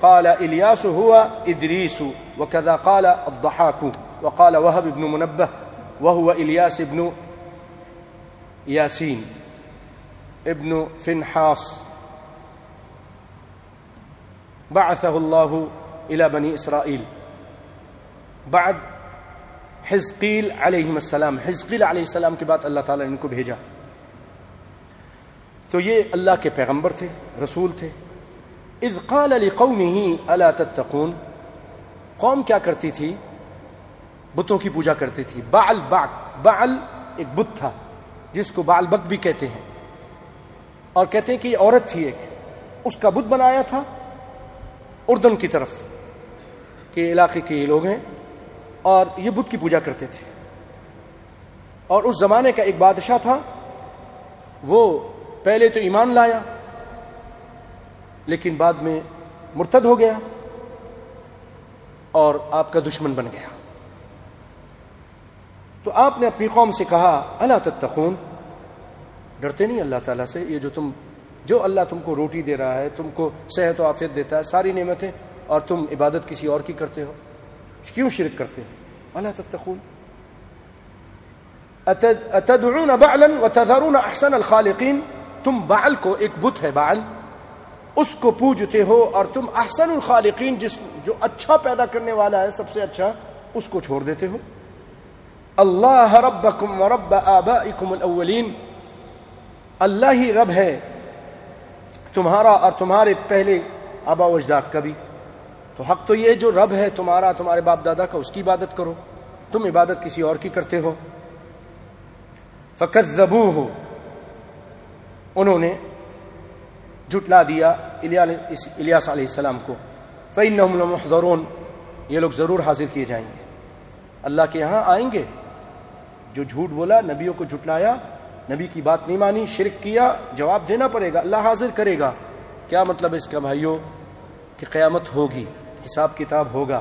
قال إلياس هو إدريس وكذا قال الضحاك وقال وهب بن منبه وهو إلياس بن ياسين ابن فنحاص بعثه الله إلى بني إسرائيل. بعد حزقیل علیہ السلام، حزقیل علیہ السلام کے بعد اللہ تعالیٰ نے ان کو بھیجا۔ تو یہ اللہ کے پیغمبر تھے، رسول تھے۔ اذ قال لقومه الا تتقون؟ قوم کیا کرتی تھی؟ بتوں کی پوجا کرتی تھی۔ بعل باق بعل ایک بت تھا، جس کو بعل بک بھی کہتے ہیں۔ اور کہتے ہیں کہ یہ عورت تھی ایک۔ اس کا بت بنایا تھا اردن کی طرف کے علاقے کے یہ لوگ ہیں۔ اور یہ بدھ کی پوجا کرتے تھے۔ اور اس زمانے کا ایک بادشاہ تھا، وہ پہلے تو ایمان لایا، لیکن بعد میں مرتد ہو گیا اور آپ کا دشمن بن گیا۔ تو آپ نے اپنی قوم سے کہا اللہ تتقون؟ ڈرتے نہیں اللہ تعالیٰ سے، یہ جو تم، جو اللہ تم کو روٹی دے رہا ہے، تم کو صحت و آفیت دیتا ہے، ساری نعمتیں، اور تم عبادت کسی اور کی کرتے ہو۔ کیوں شرک کرتے ہیں؟ ولا تتقون. اتدعون بعلا وتذرون احسن الخالقین؟ تم بعل کو ایک بت ہے، بعل. اس کو پوجتے ہو اور تم احسن الخالقین، جس جو اچھا پیدا کرنے والا ہے، سب سے اچھا اس کو چھوڑ دیتے ہو. اللہ ربکم ورب آبائکم الاولین. اللہ ہی رب ہے، تمہارا اور تمہارے پہلے آبا و اجداد کا بھی. تو حق تو یہ جو رب ہے تمہارا، تمہارے باپ دادا کا، اس کی عبادت کرو۔ تم عبادت کسی اور کی کرتے ہو۔ فقط زبو ہو انہوں نے جھٹلا دیا الیاس علیہ السلام کو۔ فعین محدورون یہ لوگ ضرور حاضر کیے جائیں گے۔ اللہ کے یہاں آئیں گے۔ جو جھوٹ بولا، نبیوں کو جھٹلایا، نبی کی بات نہیں مانی، شرک کیا، جواب دینا پڑے گا، اللہ حاضر کرے گا۔ کیا مطلب اس کا بھائیوں کہ قیامت ہوگی۔ حساب کتاب ہوگا۔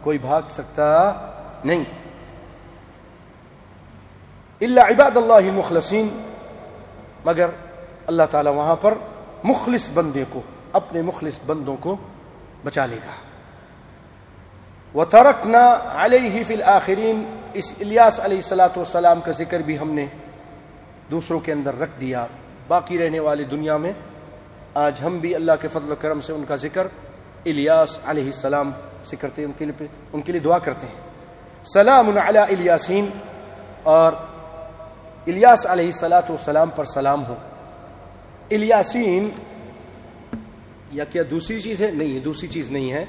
کوئی بھاگ سکتا نہیں۔ اللہ عباد اللہ مخلصین مگر اللہ تعالی وہاں پر مخلص بندے کو، اپنے مخلص بندوں کو بچا لے گا۔ وہ ترک نہ علیہ فی الآخرین اس الیاس علیہ السلاۃ والسلام کا ذکر بھی ہم نے دوسروں کے اندر رکھ دیا۔ باقی رہنے والی دنیا میں آج ہم بھی اللہ کے فضل و کرم سے ان کا ذکر الیاس علیہ السلام سے کرتے ہیں، ان کے لیے ان کے لیے دعا کرتے ہیں۔ سلام علی الیاسین، اور الیاس علیہ السلاۃ والسلام پر سلام ہو۔ الیاسین، یا کیا دوسری چیز ہے؟ نہیں دوسری چیز نہیں ہے۔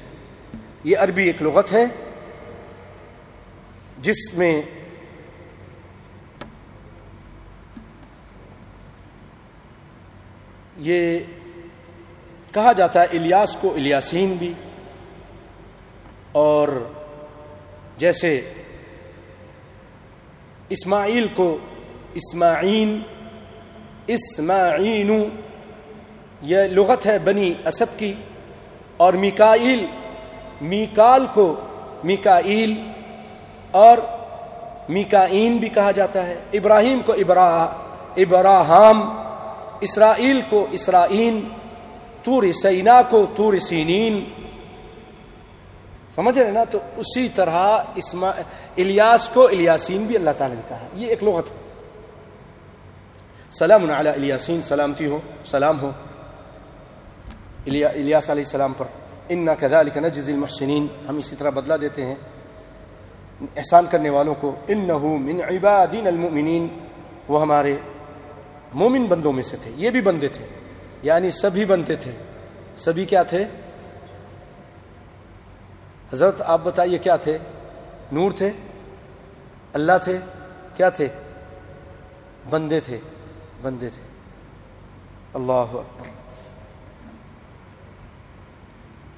یہ عربی ایک لغت ہے، جس میں یہ کہا جاتا ہے الیاس کو الیاسین بھی، اور جیسے اسماعیل کو اسماعین اسماعین یہ لغت ہے بنی اسد کی، اور میکائیل، میکال کو میکائیل، اور میکائین بھی کہا جاتا ہے۔ ابراہیم کو ابراہ ابراہم اسرائیل کو اسرائیل تور سینا کو تور سینین سمجھ رہے نا تو اسی طرح اسما الیاس کو الیاسین بھی اللہ تعالیٰ نے کہا یہ ایک لغت ہے سلام علی الیاسین سلامتی ہو سلام ہو الیاس علیہ السلام پر ان كذلك نجزي المحسنين ہم اسی طرح بدلہ دیتے ہیں احسان کرنے والوں کو انه من عبادنا المؤمنین وہ ہمارے مومن بندوں میں سے تھے یہ بھی بندے تھے یعنی سبھی بنتے تھے۔ سبھی کیا تھے؟ حضرت، آپ بتائیے کیا تھے؟ نور تھے، اللہ تھے، کیا تھے؟ بندے تھے بندے تھے۔ اللہ اکبر۔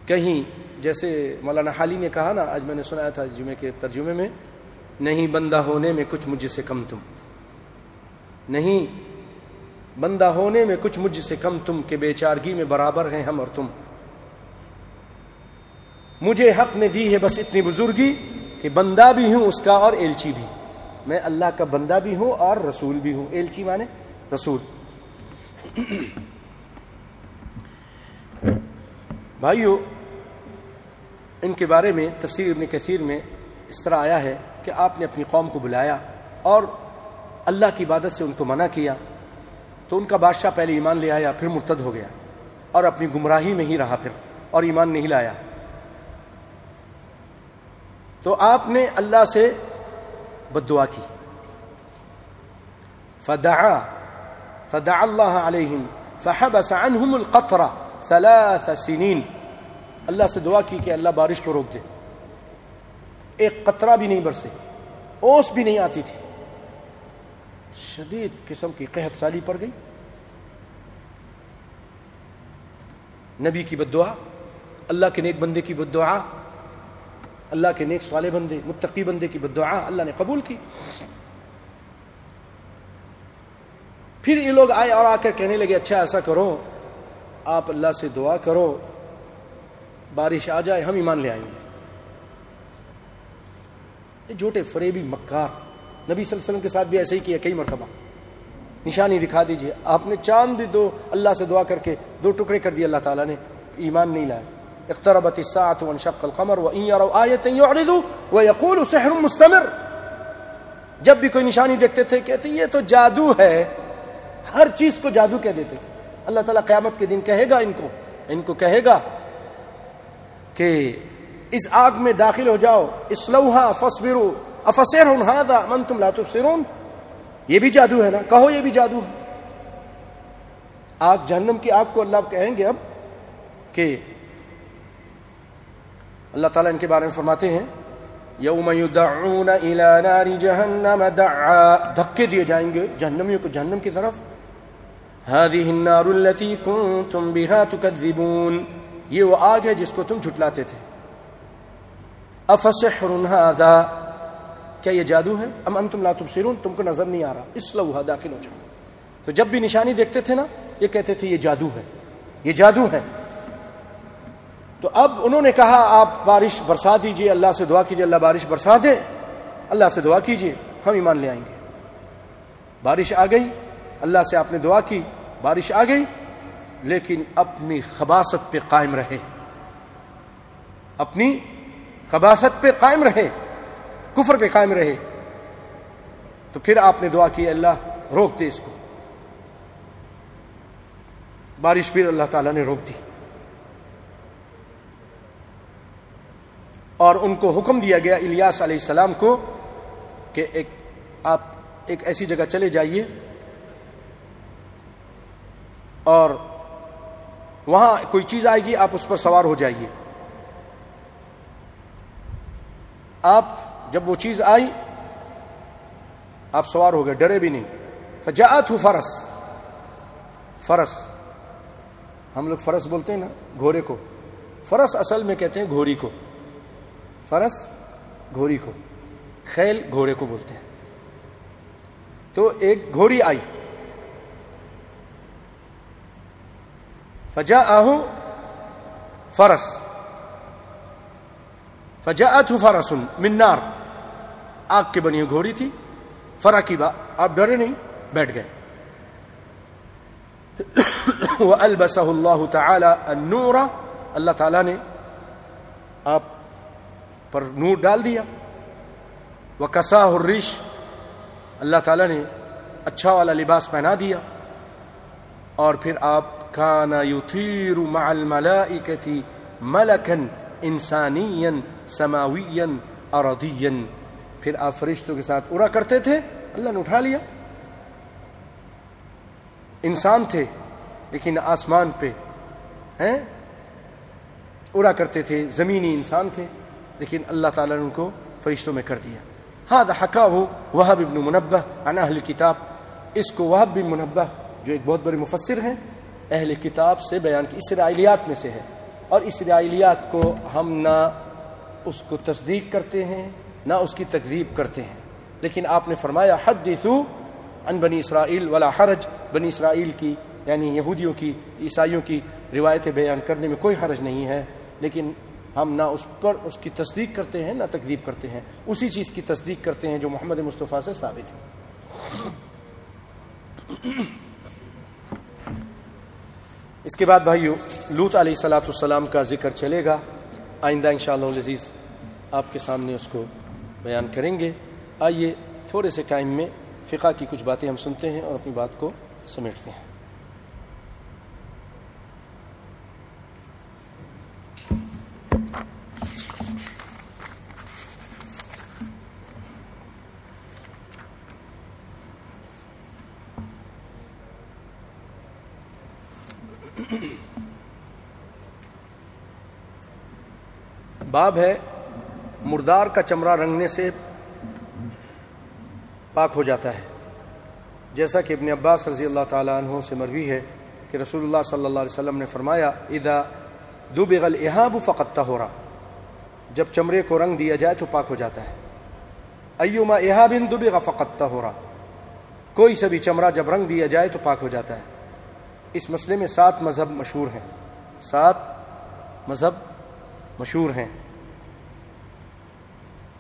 کہیں، جیسے مولانا حالی نے کہا نا، آج میں نے سنایا تھا جمعے کے ترجمے میں، نہیں بندہ ہونے میں کچھ مجھ سے کم تم۔ نہیں بندہ ہونے میں کچھ مجھ سے کم تم کہ بے چارگی میں برابر ہیں ہم اور تم۔ مجھے حق نے دی ہے بس اتنی بزرگی کہ بندہ بھی ہوں اس کا اور ایلچی بھی۔ میں اللہ کا بندہ بھی ہوں اور رسول بھی ہوں۔ ایلچی مانے؟ رسول۔ بھائیو، ان کے بارے میں تفسیر ابن کثیر میں اس طرح آیا ہے کہ آپ نے اپنی قوم کو بلایا اور اللہ کی عبادت سے ان کو منع کیا۔ تو ان کا بادشاہ پہلے ایمان لے آیا، پھر مرتد ہو گیا اور اپنی گمراہی میں ہی رہا پھر اور ایمان نہیں لایا۔ تو آپ نے اللہ سے بد دعا کی۔ فدعا فدعا اللہ علیہم، فحبس عنہم القطرہ ثلاث سنین۔ اللہ سے دعا کی کہ اللہ بارش کو روک دے۔ ایک قطرہ بھی نہیں برسے، اوس بھی نہیں آتی تھی۔ شدید قسم کی قحط سالی پڑ گئی۔ نبی کی بد دعا اللہ کے نیک بندے کی بد دعا اللہ کے نیک سوالے بندے، متقی بندے کی بد دعا اللہ نے قبول کی۔ پھر یہ لوگ آئے اور آ کر کہنے لگے اچھا ایسا کرو، آپ اللہ سے دعا کرو، بارش آ جائے، ہم ایمان لے آئیں گے۔ یہ جھوٹے فریبی مکار۔ نبی صلی اللہ علیہ وسلم کے ساتھ بھی ایسے ہی کیا، کئی مرتبہ۔ نشانی دکھا دیجیے۔ آپ نے چاند بھی دو، اللہ سے دعا کر کے دو ٹکڑے کر دیے، اللہ تعالیٰ نے ایمان نہیں لایا۔ اقتربت الساعة وانشق القمر وإن يروا آية يعرضوا ويقولوا سحر مستمر۔ جب بھی کوئی نشانی دیکھتے تھے، کہتے یہ تو جادو ہے۔ ہر چیز کو جادو کہہ دیتے تھے۔ اللہ تعالیٰ قیامت کے دن کہے گا ان کو۔ ان کو کہے گا کہ اس آگ میں داخل ہو جاؤ۔ اس لوہا فصبرو افسر ہوں ہاں من تم لاتو سرون یہ بھی جادو ہے نا؟ کہو یہ بھی جادو ہے۔ آگ جہنم کی آگ کو اللہ کہیں گے اب کہ اللہ تعالیٰ ان کے بارے میں فرماتے ہیں، یوم یدعون الى نار جہنم دعا۔ دھکے دیے جائیں گے جہنمیوں کو جہنم کی طرف۔ هذه النار التي كنتم بها تكذبون۔ یہ وہ آگ ہے جس کو تم جھٹلاتے تھے۔ افسحر هذا؟ کیا یہ جادو ہے؟ ام انتم لا تبصرون، تم کو نظر نہیں آ رہا۔ اس لوہا داخل ہو جاؤ۔ تو جب بھی نشانی دیکھتے تھے نا، یہ کہتے تھے، یہ جادو ہے۔ یہ جادو ہے۔ تو اب انہوں نے کہا، آپ بارش برسا دیجیے، اللہ سے دعا کیجیے، اللہ بارش برسا دے۔ اللہ سے دعا کیجیے، ہم ایمان لے آئیں گے۔ بارش آ گئی، اللہ سے آپ نے دعا کی، بارش آ گئی، لیکن اپنی خباست پہ قائم رہے۔ اپنی خباست پہ قائم رہے۔ کفر پہ قائم رہے۔ تو پھر آپ نے دعا کی، اللہ روک دے اس کو۔ بارش پھر اللہ تعالیٰ نے روک دی۔ اور ان کو حکم دیا گیا الیاس علیہ السلام کو کہ ایک آپ ایک ایسی جگہ چلے جائیے۔ اور وہاں کوئی چیز آئے گی، آپ اس پر سوار ہو جائیے۔ آپ جب وہ چیز آئی، آپ سوار ہو گئے، ڈرے بھی نہیں۔ فجاعت ہوں فرس۔ فرس۔ ہم لوگ فرس بولتے ہیں نا، گھوڑے کو۔ فرس اصل میں کہتے ہیں گھوڑی کو۔ فرس گھوڑی کو۔ خیل گھوڑے کو بولتے ہیں۔ تو ایک گھوڑی آئی۔ فجا آہو فرس۔ فجا اتو فرسن منار آگ کے بنی گھوڑی تھی۔ فرا کی بات آپ ڈرے نہیں، بیٹھ گئے۔ وہ اللہ تعالی النور۔ اللہ تعالی نے آپ پر نور ڈال دیا۔ وہ کسا حرش اللہ تعالیٰ نے اچھا والا لباس پہنا دیا۔ اور پھر آپ کانا یثیر مع الملائکتی ملکن انسانین سماوین ارضین پھر آپ فرشتوں کے ساتھ اڑا کرتے تھے، اللہ نے اٹھا لیا۔ انسان تھے، لیکن آسمان پہ، ہیں؟ اڑا کرتے تھے، زمینی انسان تھے، لیکن اللہ تعالیٰ نے ان کو فرشتوں میں کر دیا۔ ہاں حقا ہو وہب ابن منبہ عن اہل کتاب۔ اس کو وہب بن منبہ، جو ایک بہت بڑے مفسر ہیں، اہل کتاب سے بیان کی اسرائیلیات میں سے ہے۔ اور اسرائیلیات کو ہم نہ اس کو تصدیق کرتے ہیں نہ اس کی تقریب کرتے ہیں۔ لیکن آپ نے فرمایا حد ان بنی اسرائیل ولا حرج۔ بنی اسرائیل کی یعنی یہودیوں کی، عیسائیوں کی روایتیں بیان کرنے میں کوئی حرج نہیں ہے۔ لیکن ہم نہ اس پر اس کی تصدیق کرتے ہیں، نہ تقریب کرتے ہیں۔ اسی چیز کی تصدیق کرتے ہیں جو محمد مصطفیٰ سے ثابت ہے۔ اس کے بعد بھائیو لوت علیہ السلاۃ السلام کا ذکر چلے گا۔ آئندہ ان شاء اللہ عزیز، آپ کے سامنے اس کو بیان کریں گے۔ آئیے تھوڑے سے ٹائم میں فقہ کی کچھ باتیں ہم سنتے ہیں اور اپنی بات کو سمیٹتے ہیں۔ باب ہے مردار کا چمڑا رنگنے سے پاک ہو جاتا ہے۔ جیسا کہ ابن عباس رضی اللہ تعالیٰ عنہ سے مروی ہے کہ رسول اللہ صلی اللہ علیہ وسلم نے فرمایا ادا دو بغل احاب فقت ہو رہا جب چمڑے کو رنگ دیا جائے تو پاک ہو جاتا ہے۔ ایوما احابن دو فقت ہو رہا کوئی سا بھی چمڑا جب رنگ دیا جائے تو پاک ہو جاتا ہے۔ اس مسئلے میں سات مذہب مشہور ہیں۔ سات مذہب مشہور ہیں۔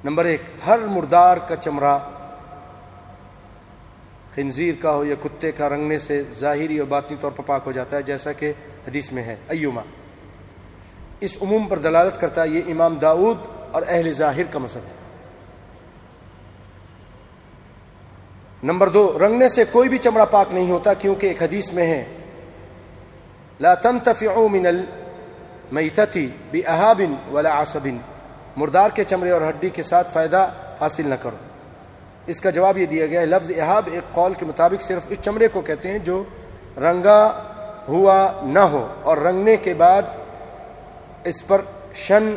نمبر ایک، ہر مردار کا چمڑا خنزیر کا ہو یا کتے کا رنگنے سے ظاہری اور باطنی طور پر پاک ہو جاتا ہے، جیسا کہ حدیث میں ہے۔ ایوما، اس عموم پر دلالت کرتا ہے، یہ امام داود اور اہل ظاہر کا مذہب ہے۔ نمبر دو، رنگنے سے کوئی بھی چمڑا پاک نہیں ہوتا، کیونکہ ایک حدیث میں ہے، لا تنتفعوا من المیتتی بأہاب ولا عصب مردار کے چمڑے اور ہڈی کے ساتھ فائدہ حاصل نہ کرو۔ اس کا جواب یہ دیا گیا ہے، لفظ احاب ایک قول کے مطابق صرف اس چمڑے کو کہتے ہیں جو رنگا ہوا نہ ہو اور رنگنے کے بعد اس پر شن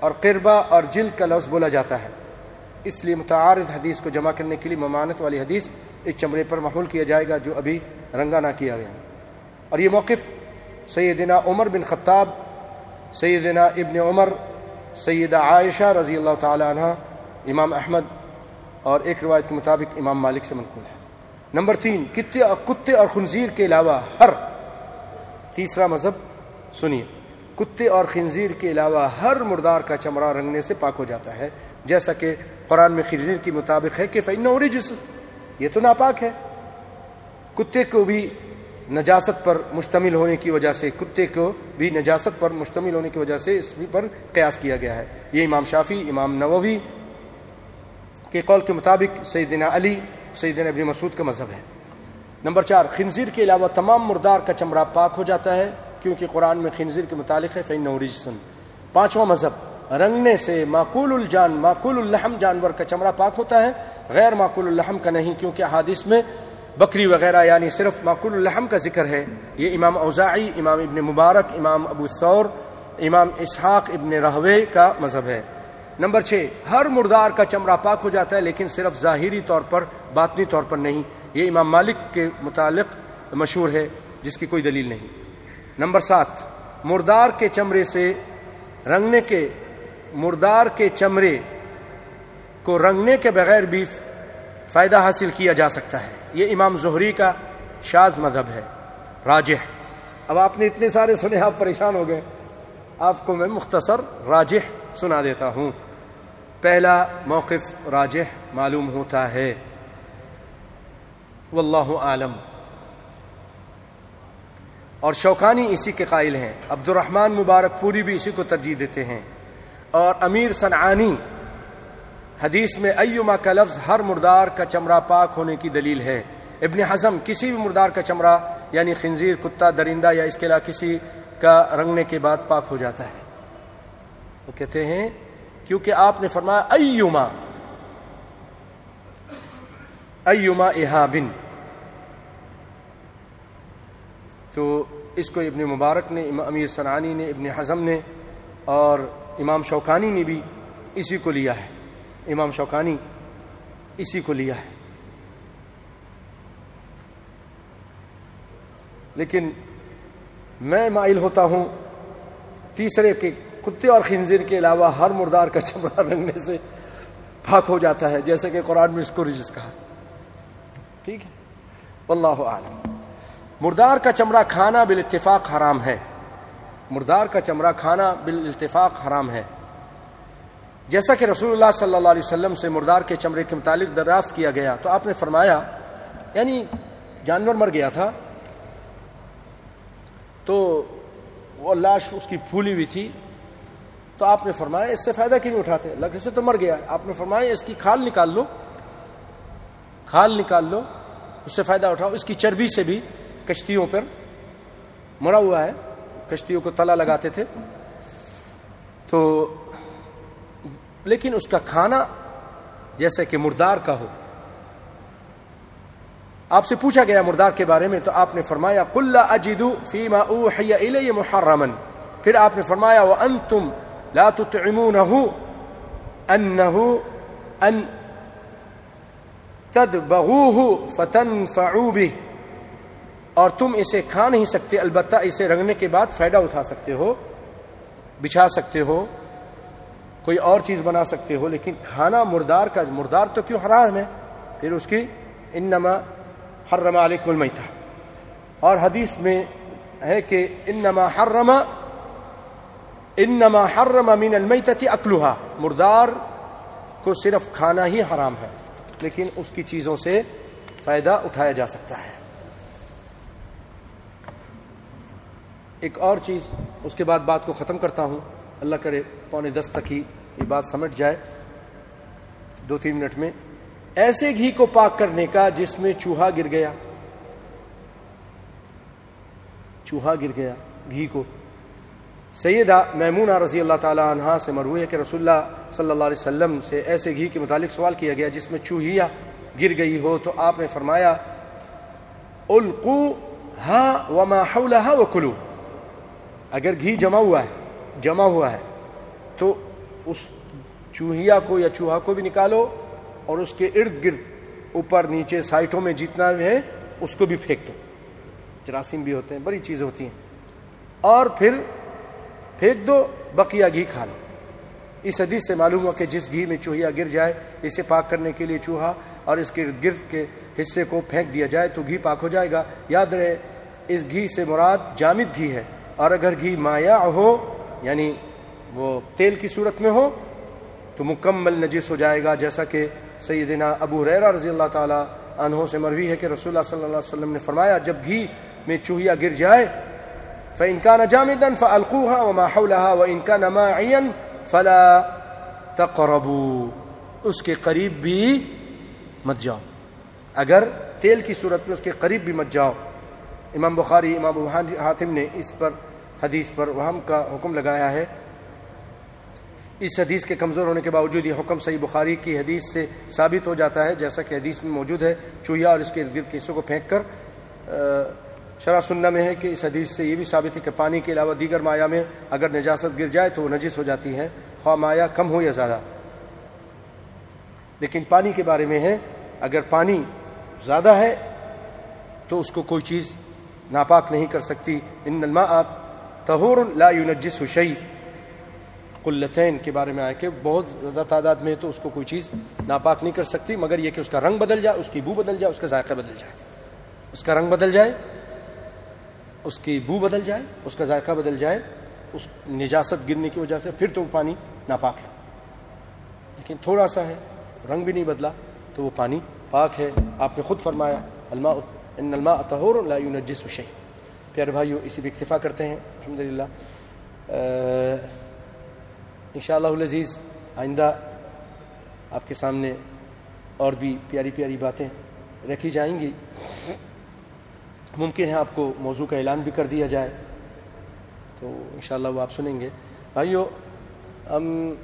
اور قربہ اور جلد کا لفظ بولا جاتا ہے۔ اس لیے متعارض حدیث کو جمع کرنے کے لیے ممانت والی حدیث اس چمڑے پر محمول کیا جائے گا جو ابھی رنگا نہ کیا گیا۔ اور یہ موقف سیدنا عمر بن خطاب، سیدنا ابن عمر سیدہ عائشہ رضی اللہ تعالی عنہ امام احمد اور ایک روایت کے مطابق امام مالک سے منقول ہے۔ نمبر تین، کتے اور کتے اور خنزیر کے علاوہ ہر تیسرا مذہب، سنیے، کتے اور خنزیر کے علاوہ ہر مردار کا چمڑا رنگنے سے پاک ہو جاتا ہے، جیسا کہ قرآن میں خنزیر کی مطابق ہے کہ فین جس یہ تو ناپاک ہے۔ کتے کو بھی نجاست پر مشتمل ہونے کی وجہ سے کتے کو بھی نجاست پر مشتمل ہونے کی وجہ سے اس پر قیاس کیا گیا ہے۔ یہ امام شافی امام نووی کے قول کے مطابق سیدنا علی، سیدنا ابن مسعود کا مذہب ہے۔ نمبر چار، خنزیر کے علاوہ تمام مردار کا چمڑا پاک ہو جاتا ہے، کیونکہ قرآن میں خنزیر کے متعلق ہے فین نورجسن پانچواں مذہب، رنگنے سے معقول الجان، معقول الحم جانور کا چمڑا پاک ہوتا ہے۔ غیر معقول الحم کا نہیں، کیونکہ حادث میں بکری وغیرہ یعنی صرف معقول الحم کا ذکر ہے، یہ امام اوزاعی، امام ابن مبارک، امام ابو ثور، امام اسحاق ابن رہوے کا مذہب ہے۔ نمبر چھ، ہر مردار کا چمڑا پاک ہو جاتا ہے، لیکن صرف ظاہری طور پر، باطنی طور پر نہیں۔ یہ امام مالک کے متعلق مشہور ہے، جس کی کوئی دلیل نہیں۔ نمبر سات، مردار کے چمڑے سے رنگنے کے، مردار کے چمڑے کو رنگنے کے بغیر بھی فائدہ حاصل کیا جا سکتا ہے۔ یہ امام زہری کا شاز مذہب ہے، راجح۔ اب آپ نے اتنے سارے سنے، آپ پریشان ہو گئے۔ آپ کو میں مختصر راجح سنا دیتا ہوں۔ پہلا موقف راجح معلوم ہوتا ہے۔ واللہ عالم۔ اور شوکانی اسی کے قائل ہیں۔ عبد الرحمن مبارک پوری بھی اسی کو ترجیح دیتے ہیں۔ اور امیر سنعانی حدیث میں ایما کا لفظ ہر مردار کا چمڑا پاک ہونے کی دلیل ہے۔ ابن حزم کسی بھی مردار کا چمڑا یعنی خنزیر، کتا، درندہ یا اس کے علاوہ کسی کا رنگنے کے بعد پاک ہو جاتا ہے۔ وہ کہتے ہیں، کیونکہ آپ نے فرمایا، ایما ایما احا بن تو اس کو ابن مبارک نے امیر سنانی نے، ابن حزم نے اور امام شوکانی نے بھی اسی کو لیا ہے۔ امام شوکانی اسی کو لیا ہے۔ لیکن میں مائل ہوتا ہوں تیسرے کے کتے اور خنزیر کے علاوہ ہر مردار کا چمڑا رنگنے سے پاک ہو جاتا ہے، جیسے کہ قرآن میں اس کو رجس کہا۔ ٹھیک ہے؟ واللہ عالم مردار کا چمڑا کھانا بالاتفاق حرام ہے۔ مردار کا چمڑا کھانا بالاتفاق حرام ہے۔ جیسا کہ رسول اللہ صلی اللہ علیہ وسلم سے مردار کے چمڑے کے متعلق دریافت کیا گیا تو آپ نے فرمایا یعنی جانور مر گیا تھا، تو وہ لاش اس کی پھولی ہوئی تھی، تو آپ نے فرمایا اس سے فائدہ کیوں نہیں اٹھاتے؟ لگ سے تو مر گیا۔ آپ نے فرمایا اس کی کھال نکال لو، کھال نکال لو، اس سے فائدہ اٹھاؤ۔ اس کی چربی سے بھی کشتیوں پر مرا ہوا ہے، کشتیوں کو تلا لگاتے تھے۔ تو لیکن اس کا کھانا جیسے کہ مردار کا ہو۔ آپ سے پوچھا گیا مردار کے بارے میں تو آپ نے فرمایا کل اجدو فیما محرمن پھر آپ نے فرمایا وہ ان تم لا ان تد بہو فتن فعوبی اور تم اسے کھا نہیں سکتے، البتہ اسے رنگنے کے بعد فائدہ اٹھا سکتے ہو، بچھا سکتے ہو۔ کوئی اور چیز بنا سکتے ہو، لیکن کھانا مردار کا، مردار تو کیوں حرام ہے؟ پھر اس کی انما حرم علیکم المیتہ۔ اور حدیث میں ہے کہ انما حرم انما حرم من المیتہ اکلوہا مردار کو صرف کھانا ہی حرام ہے، لیکن اس کی چیزوں سے فائدہ اٹھایا جا سکتا ہے۔ ایک اور چیز، اس کے بعد بات کو ختم کرتا ہوں۔ اللہ کرے پونے دس تک ہی یہ بات سمجھ جائے۔ دو تین منٹ میں۔ ایسے گھی کو پاک کرنے کا جس میں چوہا گر گیا۔ چوہا گر گیا گھی کو۔ سیدہ میمونہ رضی اللہ تعالی عنہ سے مروی کہ رسول اللہ صلی اللہ علیہ وسلم سے ایسے گھی کے متعلق سوال کیا گیا جس میں چوہیا گر گئی ہو تو آپ نے فرمایا القو ہاں وما حولها وکلو اگر گھی جمع ہوا ہے جمع ہوا ہے، تو اس چوہیا کو یا چوہا کو بھی نکالو اور اس کے ارد گرد اوپر نیچے سائٹوں میں جتنا بھی ہے، اس کو بھی پھینک دو۔ جراثیم بھی ہوتے ہیں، بڑی چیزیں ہوتی ہیں۔ اور پھر پھینک دو، بقیہ گھی کھا لو۔ اس حدیث سے معلوم ہوا کہ جس گھی میں چوہیا گر جائے، اسے پاک کرنے کے لیے چوہا اور اس کے ارد گرد کے حصے کو پھینک دیا جائے تو گھی پاک ہو جائے گا۔ یاد رہے، اس گھی سے مراد جامد گھی ہے۔ اور اگر گھی مایا ہو یعنی وہ تیل کی صورت میں ہو تو مکمل نجس ہو جائے گا، جیسا کہ سیدنا ابو ریرا رضی اللہ تعالیٰ عنہ سے مروی ہے کہ رسول اللہ صلی اللہ علیہ وسلم نے فرمایا، جب گھی میں چوہیا گر جائے، فإن كان جامدا فألقوها وما حولها وإن كان ماعيا فلا تقربوا۔ اس کے قریب بھی مت جاؤ۔ اگر تیل کی صورت میں اس کے قریب بھی مت جاؤ۔ امام بخاری، امام حاتم نے اس پر حدیث پر وہم کا حکم لگایا ہے۔ اس حدیث کے کمزور ہونے کے باوجود یہ حکم صحیح بخاری کی حدیث سے ثابت ہو جاتا ہے، جیسا کہ حدیث میں موجود ہے۔ چوہیا اور اس کے ارد گرد کے حصوں کو پھینک کر شرح سننا میں ہے کہ اس حدیث سے یہ بھی ثابت ہے کہ پانی کے علاوہ دیگر مایا میں اگر نجاست گر جائے تو وہ نجس ہو جاتی ہے خواہ مایا کم ہو یا زیادہ۔ لیکن پانی کے بارے میں ہے، اگر پانی زیادہ ہے تو اس کو کوئی چیز ناپاک نہیں کر سکتی۔ ان الماء تہور لا ينجس شيء قلتین کے بارے میں آئے کہ بہت زیادہ تعداد میں تو اس کو کوئی چیز ناپاک نہیں کر سکتی، مگر یہ کہ اس کا رنگ بدل جائے، اس کی بو بدل جائے، اس کا ذائقہ بدل جائے۔ اس کا رنگ بدل جائے، اس کی بو بدل جائے، اس کا ذائقہ بدل جائے، اس نجاست گرنے کی وجہ سے پھر تو وہ پانی ناپاک ہے۔ لیکن تھوڑا سا ہے، رنگ بھی نہیں بدلا تو وہ پانی پاک ہے۔ آپ نے خود فرمایا، الماء، ان الماء طہور لا ينجس شيء پیارے بھائیو، اسی بھی اکتفا کرتے ہیں، الحمدللہ۔ انشاءاللہ العزیز، آئندہ آپ کے سامنے اور بھی پیاری پیاری باتیں رکھی جائیں گی۔ ممکن ہے آپ کو موضوع کا اعلان بھی کر دیا جائے، تو انشاءاللہ وہ آپ سنیں گے۔ بھائیو، ہم،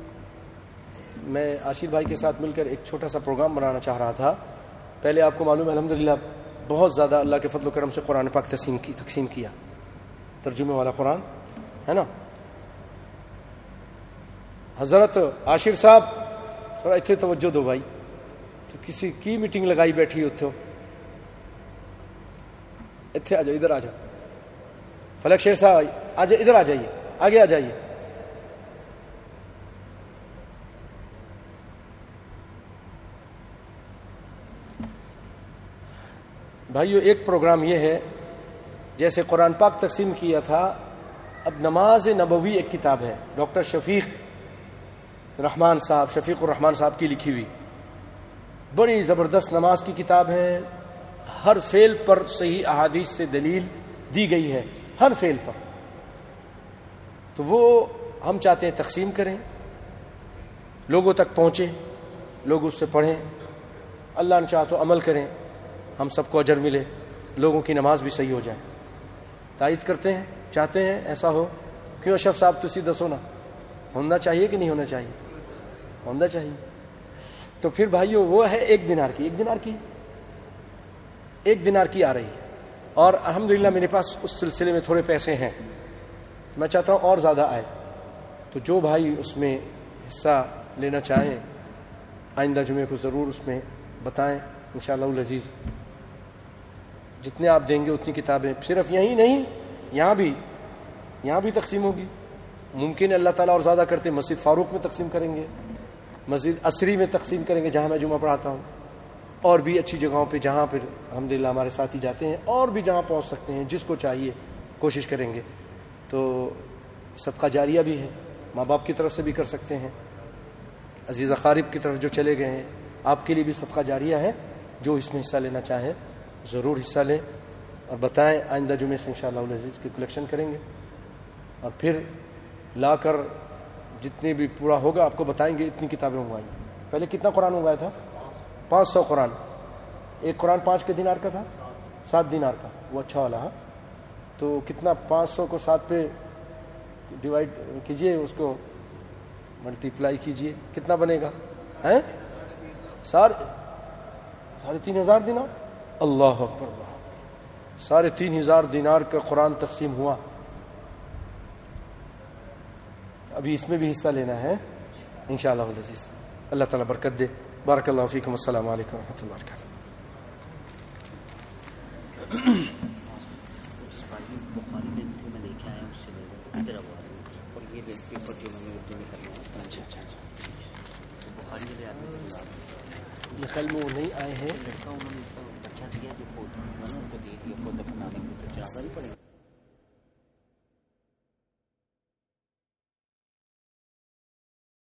میں آشیر بھائی کے ساتھ مل کر ایک چھوٹا سا پروگرام بنانا چاہ رہا تھا۔ پہلے آپ کو معلوم ہے الحمد بہت زیادہ اللہ کے فضل و کرم سے قرآن پاک تقسیم کی تقسیم کیا۔ ترجمے والا قرآن، ہے نا؟ حضرت عاشر صاحب، تھوڑا اتنے توجہ دو بھائی۔ تو کسی کی میٹنگ لگائی بیٹھی اتو اتنے آ جاؤ، ادھر آ جاؤ۔ فلک شیر صاحب، آج ادھر آ جائیے، آگے آ جائیے۔ بھائیو، ایک پروگرام یہ ہے، جیسے قرآن پاک تقسیم کیا تھا، اب نماز نبوی ایک کتاب ہے، ڈاکٹر شفیق رحمان صاحب، شفیق الرحمان صاحب کی لکھی ہوئی۔ بڑی زبردست نماز کی کتاب ہے، ہر فیل پر صحیح احادیث سے دلیل دی گئی ہے، ہر فیل پر۔ تو وہ ہم چاہتے ہیں تقسیم کریں، لوگوں تک پہنچے لوگ اس سے پڑھیں، اللہ نے چاہ تو عمل کریں۔ ہم سب کو اجر ملے، لوگوں کی نماز بھی صحیح ہو جائے۔ تائید کرتے ہیں، چاہتے ہیں، ایسا ہو۔ کیوں اشف صاحب تسی دسو نا ہونا چاہیے کہ نہیں ہونا چاہیے؟ ہونا چاہیے۔ تو پھر بھائیو، وہ ہے ایک دنار کی، ایک دنار کی، ایک دنار کی آ رہی ہے۔ اور الحمدللہ میرے پاس اس سلسلے میں تھوڑے پیسے ہیں۔ میں چاہتا ہوں اور زیادہ آئے۔ تو جو بھائی اس میں حصہ لینا چاہیں، آئندہ جمعے کو ضرور اس میں بتائیں۔ انشاءاللہ العزیز جتنے آپ دیں گے اتنی کتابیں۔ صرف یہی نہیں، یہاں بھی یہاں بھی تقسیم ہوگی۔ ممکن ہے اللہ تعالیٰ اور زیادہ کرتے مسجد فاروق میں تقسیم کریں گے، مسجد عصری میں تقسیم کریں گے، جہاں میں جمعہ پڑھاتا ہوں۔ اور بھی اچھی جگہوں پہ، جہاں پھر الحمد للہ ہمارے ساتھی جاتے ہیں، اور بھی جہاں پہنچ سکتے ہیں، جس کو چاہیے کوشش کریں گے۔ تو صدقہ جاریہ بھی ہے، ماں باپ کی طرف سے بھی کر سکتے ہیں۔ عزیز اقارب کی طرف جو چلے گئے ہیں، آپ کے لیے بھی صدقہ جاریہ ہے، جو اس میں حصہ لینا چاہیں۔ ضرور حصہ لیں اور بتائیں آئندہ جمعے سے انشاءاللہ شاء اللہ عزیز کی کلیکشن کریں گے اور پھر لا کر جتنے بھی پورا ہوگا آپ کو بتائیں گے اتنی کتابیں منگوائیں گے۔ پہلے کتنا قرآن منگوایا تھا؟ پانچ سو قرآن۔ ایک قرآن پانچ کے دینار کا تھا؟ سات دینار کا۔ وہ اچھا والا ہاں؟ تو کتنا پانچ سو کو سات پہ ڈیوائڈ کیجیے، اس کو ملٹیپلائی کیجیے۔ کتنا بنے گا؟ ہیں؟ سار ساڑھے تین ہزار دینار۔ اللہ اکبر اللہ ساڑھے تین ہزار دینار کا قرآن تقسیم ہوا۔ ابھی اس میں بھی حصہ لینا ہے۔ انشاءاللہ العزیز اللہ تعالیٰ برکت دے۔ بارک اللہ فیکم۔ السلام علیکم ورحمۃ اللہ وبرکاتہ خیال میں وہ نہیں آئے ہیں۔